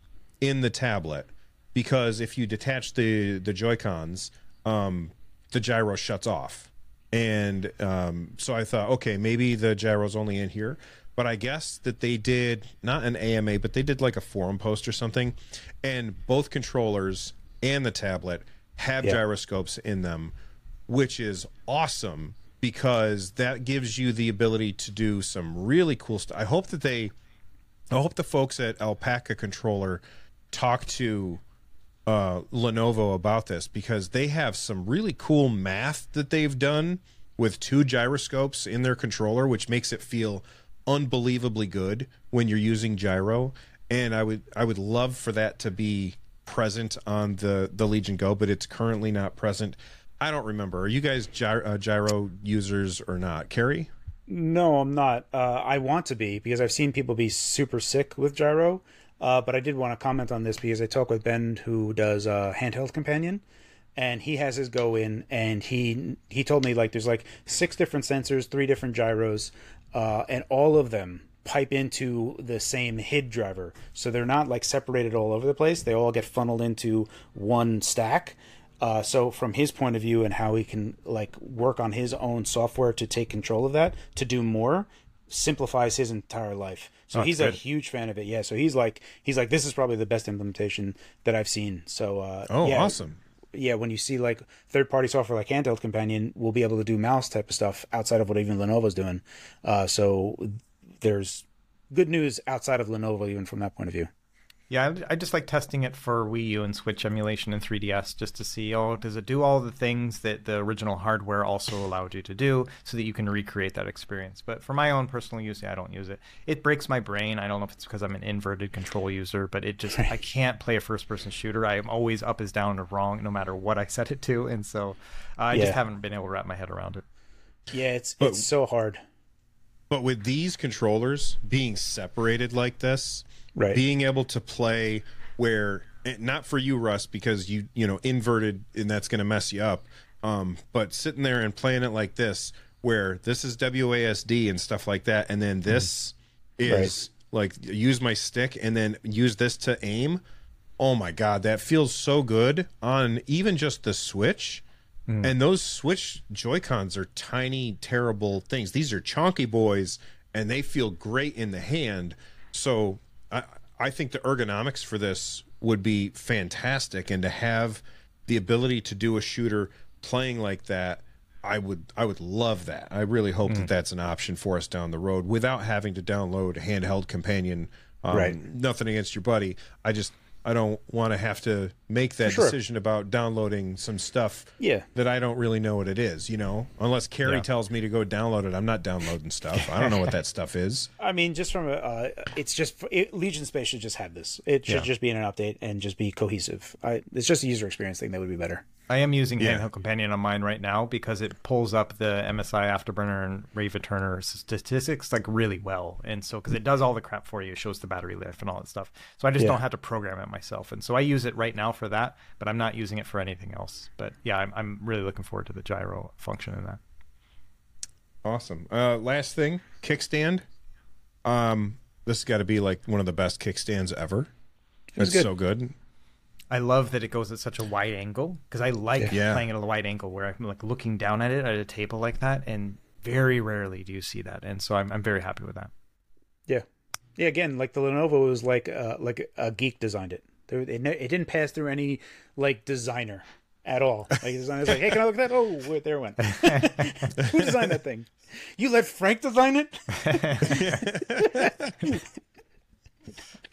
in the tablet because if you detach the the Joy Cons, um, the gyro shuts off, and um, so I thought, okay, maybe the gyro's only in here. But I guess that they did not an AMA, but they did like a forum post or something, and both controllers and the tablet have yeah. gyroscopes in them, which is awesome because that gives you the ability to do some really cool stuff. I hope that they, I hope the folks at Alpakka Controller talk to uh, Lenovo about this because they have some really cool math that they've done with two gyroscopes in their controller, which makes it feel unbelievably good when you're using gyro. And I would I would love for that to be present on the the Legion Go, but it's currently not present. I don't remember. Are you guys gyro, uh, gyro users or not, Carrie? No, I'm not. Uh, I want to be because I've seen people be super sick with gyro. Uh, but I did want to comment on this because I talked with Ben, who does uh, handheld companion, and he has his go in, and he he told me like there's like six different sensors, three different gyros, uh, and all of them pipe into the same HID driver, so they're not like separated all over the place. They all get funneled into one stack. Uh, so from his point of view and how he can like work on his own software to take control of that to do more simplifies his entire life. So oh, he's good. a huge fan of it. Yeah. So he's like he's like this is probably the best implementation that I've seen. So uh, oh, yeah, awesome. Yeah, when you see like third party software like Handheld Companion, we'll be able to do mouse type of stuff outside of what even Lenovo's doing. Uh, so there's good news outside of Lenovo even from that point of view. Yeah, I just like testing it for Wii U and Switch emulation and 3DS just to see, oh, does it do all the things that the original hardware also allowed you to do so that you can recreate that experience. But for my own personal use, yeah, I don't use it. It breaks my brain. I don't know if it's because I'm an inverted control user, but it just, I can't play a first person shooter. I am always up is down or wrong no matter what I set it to. And so uh, I yeah. just haven't been able to wrap my head around it. Yeah, it's, but, it's so hard. But with these controllers being separated like this, right. being able to play where eh, not for you russ because you you know inverted and that's going to mess you up um, but sitting there and playing it like this where this is wasd and stuff like that and then this mm. is right. like use my stick and then use this to aim oh my god that feels so good on even just the switch mm. and those switch joy cons are tiny terrible things these are chonky boys and they feel great in the hand so I, think the ergonomics for this would be fantastic, and to have the ability to do a shooter playing like that, I would I would love that. I really hope mm. that that's an option for us down the road without having to download a handheld companion. Um, right. Nothing against your buddy. I just I don't want to have to make that sure. decision about downloading some stuff yeah. that I don't really know what it is, you know? Unless Carrie yeah. tells me to go download it, I'm not downloading stuff. I don't know what that stuff is. [LAUGHS] I mean, just from a, uh, it's just, it, Legion Space should just have this. It should yeah. just be in an update and just be cohesive. I, it's just a user experience thing that would be better. I am using yeah. Handheld Companion on mine right now because it pulls up the MSI Afterburner and RivaTuner statistics like really well, and so because it does all the crap for you, it shows the battery life and all that stuff. So I just yeah. don't have to program it myself, and so I use it right now for that, but I'm not using it for anything else. But yeah, I'm, I'm really looking forward to the gyro function in that. Awesome. Uh, last thing, kickstand. Um, this has got to be like one of the best kickstands ever. It's so good. I love that it goes at such a wide angle because I like yeah. playing at a wide angle where I'm like looking down at it at a table like that, and very rarely do you see that, and so I'm I'm very happy with that. Yeah, yeah. Again, like the Lenovo was like uh, like a geek designed it. It, it didn't pass through any like designer. at all. Like the designer's like, hey, can I look at that? Oh, wait, there it went. [LAUGHS] Who designed that thing? You let Frank design it? [LAUGHS] [LAUGHS]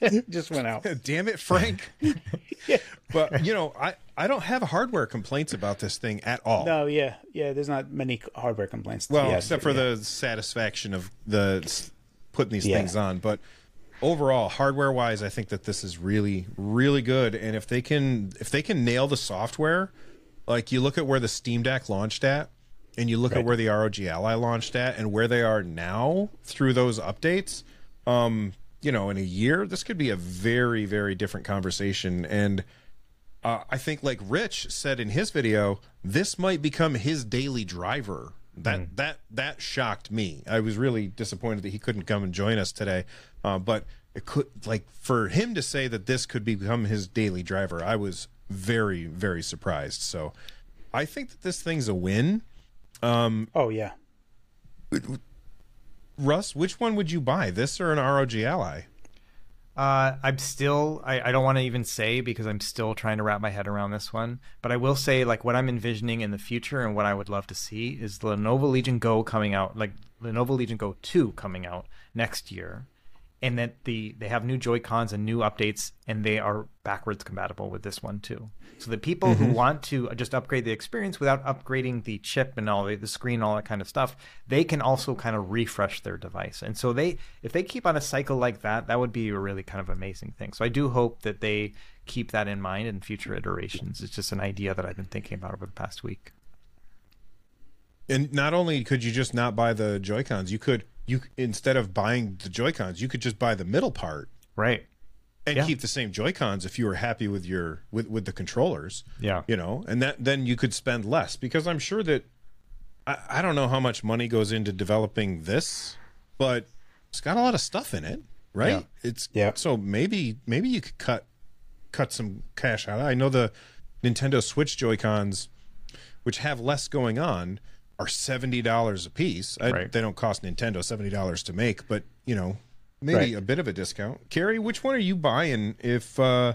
[LAUGHS] Just went out. [LAUGHS] Damn it, Frank. [LAUGHS] But you know, I I don't have hardware complaints about this thing at all. No, yeah, yeah. There's not many hardware complaints. Well, yeah, except for yeah. the satisfaction of the putting these Yeah. things on, but overall, hardware wise, I think that this is really, really good. And if they can, if they can nail the software, like you look at where the Steam Deck launched at, and you look at where the ROG Ally launched at, and where they are now through those updates, um, you know, in a year, this could be a very, very different conversation. And uh, I think, like Rich said in his video, this might become his daily driver. That that that shocked me. I was really disappointed that he couldn't come and join us today. Uh, but it could, like, for him to say that this could become his daily driver, I was very, very surprised. So, I think that this thing's a win. Oh yeah. Russ, which one would you buy, this or an ROG Ally? Uh, I'm still. I, I don't want to even say because I'm still trying to wrap my head around this one. But I will say, like, what I'm envisioning in the future and what I would love to see is the Lenovo Legion Go coming out, like Lenovo Legion Go 2 coming out next year, and that the they have new Joy Cons and new updates, and they are backwards compatible with this one too. So the people who mm-hmm. want to just upgrade the experience without upgrading the chip and all the, the screen, all that kind of stuff, they can also kind of refresh their device. And so they, if they keep on a cycle like that, that would be a really kind of amazing thing. So I do hope that they keep that in mind in future iterations. It's just an idea that I've been thinking about over the past week. And not only could you just not buy the Joy Cons, you could you instead of buying the Joy Cons, you could just buy the middle part Right. and Yeah. keep the same Joy Cons if you were happy with your with with the controllers. Yeah. you know, and that then you could spend less because I'm sure that I, I don't know how much money goes into developing this, but it's got a lot of stuff in it, right? Yeah. It's Yeah. So maybe maybe you could cut cut some cash out. I know the Nintendo Switch Joy Cons, which have less going on, are seventy dollars a piece. I, Right. They don't cost Nintendo seventy dollars to make, but you know, maybe Right. a bit of a discount. Carrie, which one are you buying? If uh,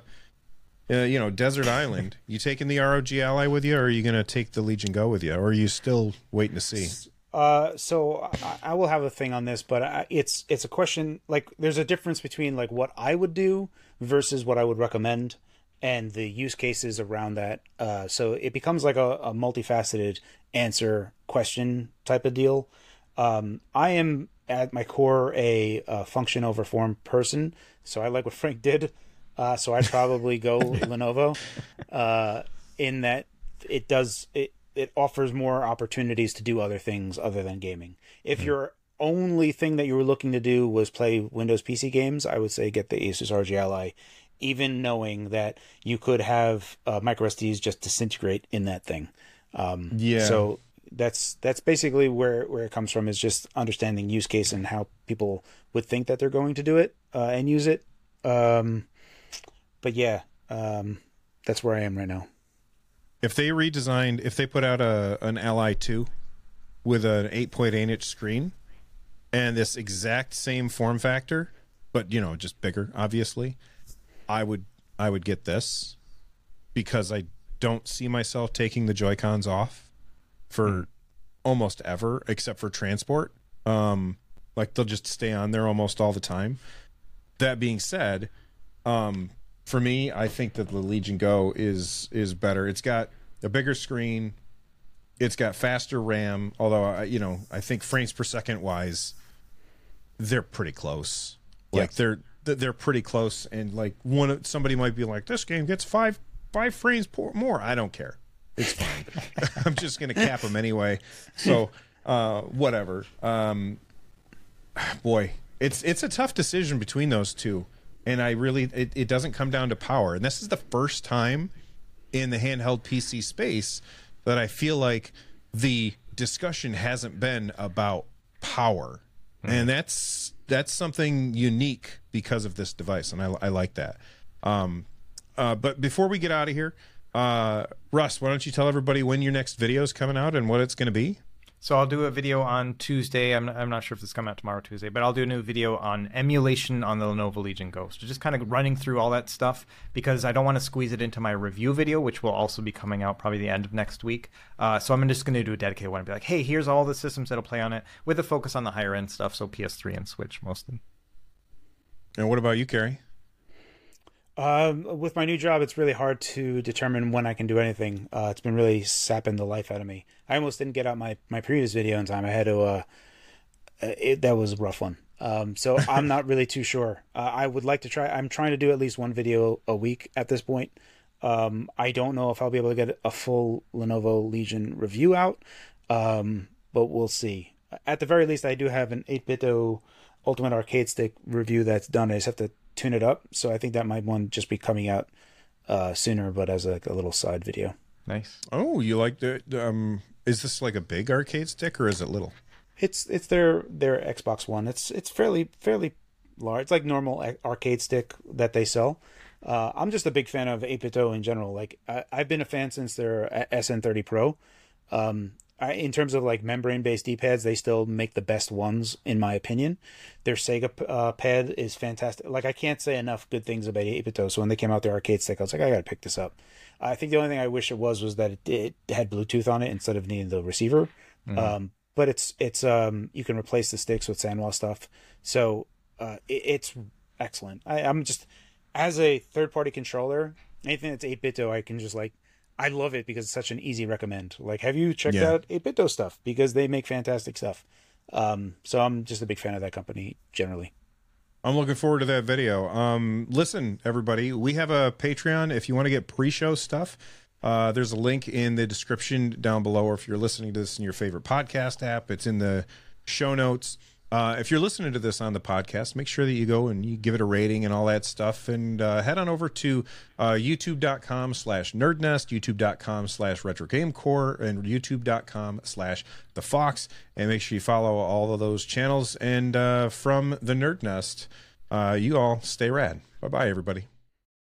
uh, you know, Desert Island, [LAUGHS] you taking the ROG Ally with you, or are you going to take the Legion Go with you, or are you still waiting to see? Uh, so I, I will have a thing on this, but I, it's it's a question like there's a difference between like what I would do versus what I would recommend, and the use cases around that. Uh, so it becomes like a, a multifaceted answer question type of deal. Um, I am at my core a, uh function over form person, so I like what Frank did. Uh, so I'd probably go [LAUGHS] Lenovo. Uh, in that it does it it offers more opportunities to do other things other than gaming. If your only thing that you were looking to do was play Windows PC games, I would say get the Asus ROG Ally, even knowing that you could have uh, micro SDs just disintegrate in that thing. Um, Yeah. So that's that's basically where where it comes from is just understanding use case and how people would think that they're going to do it uh, and use it. Um, but yeah, um, that's where I am right now. If they redesigned, if they put out a an Li two with an eight point eight inch screen and this exact same form factor, but you know, just bigger, obviously, I would I would get this because I don't see myself taking the Joy Cons off for almost ever, except for transport. Um, like they'll just stay on there almost all the time. That being said, um, for me, I think that the Legion Go is is better. It's got a bigger screen. It's got faster RAM. Although I, you know, I think frames per second wise, they're pretty close. Like they're they're they're pretty close. And like one, of- somebody might be like, "This game gets five five frames more." I don't care. It's fine. [LAUGHS] I'm just gonna cap them anyway. So uh, whatever. Um, boy, it's it's a tough decision between those two, and I really it, it doesn't come down to power. And this is the first time in the handheld PC space that I feel like the discussion hasn't been about power, and that's that's something unique because of this device, and I, I like that. Um, uh, but before we get out of here, uh, Russ, why don't you tell everybody when your next video is coming out and what it's going to be? So I'll do a video on Tuesday. I'm, I'm not sure if this coming out tomorrow Tuesday, but I'll do a new video on emulation on the Lenovo Legion Go. So just kind of running through all that stuff because I don't want to squeeze it into my review video, which will also be coming out probably the end of next week. Uh, so I'm just going to do a dedicated one and be like, hey, here's all the systems that'll play on it with a focus on the higher end stuff. So PS3 and Switch mostly. And what about you, Carrie? Um, with my new job, it's really hard to determine when I can do anything. Uh, it's been really sapping the life out of me. I almost didn't get out my, my previous video in time. I had to. Uh, it, that was a rough one. Um, so [LAUGHS] I'm not really too sure. Uh, I would like to try. I'm trying to do at least one video a week at this point. Um, I don't know if I'll be able to get a full Lenovo Legion review out, um, but we'll see. At the very least, I do have an 8BitDo Ultimate Arcade Stick review that's done. I just have to tune it up. So I think that might one just be coming out uh, sooner, but as like a, little side video. Nice. Oh, you like the um? Is this like a big arcade stick or is it little? It's it's their their Xbox One. It's it's fairly fairly large. It's like normal arcade stick that they sell. Uh, I'm just a big fan of 8BitDo in general. Like I, have been a fan since their SN30 Pro. Um, I, in terms of like membrane based D-pads, they still make the best ones in my opinion. Their Sega uh, pad is fantastic. Like I can't say enough good things about 8BitDo. So when they came out their arcade stick, I was like, I gotta pick this up. I think the only thing I wish it was was that it, it had Bluetooth on it instead of needing the receiver. Mm-hmm. Um, but it's it's um you can replace the sticks with SanWa stuff, so uh, it, it's excellent. I, I'm just as a third party controller, anything that's 8BitDo, I can just like I love it because it's such an easy recommend. Like, have you checked yeah. out 8BitDo stuff? Because they make fantastic stuff. Um, so I'm just a big fan of that company generally. I'm looking forward to that video. Um, listen, everybody, we have a Patreon. If you want to get pre-show stuff, uh, there's a link in the description down below, or if you're listening to this in your favorite podcast app, it's in the show notes. Uh, if you're listening to this on the podcast, make sure that you go and you give it a rating and all that stuff. And uh, head on over to uh, youtube.com slash nerdnest, youtube.com slash retrogamecore, and youtube.com slash the fox. And make sure you follow all of those channels. And uh, from the Nerd Nest, uh, you all stay rad. Bye bye, everybody.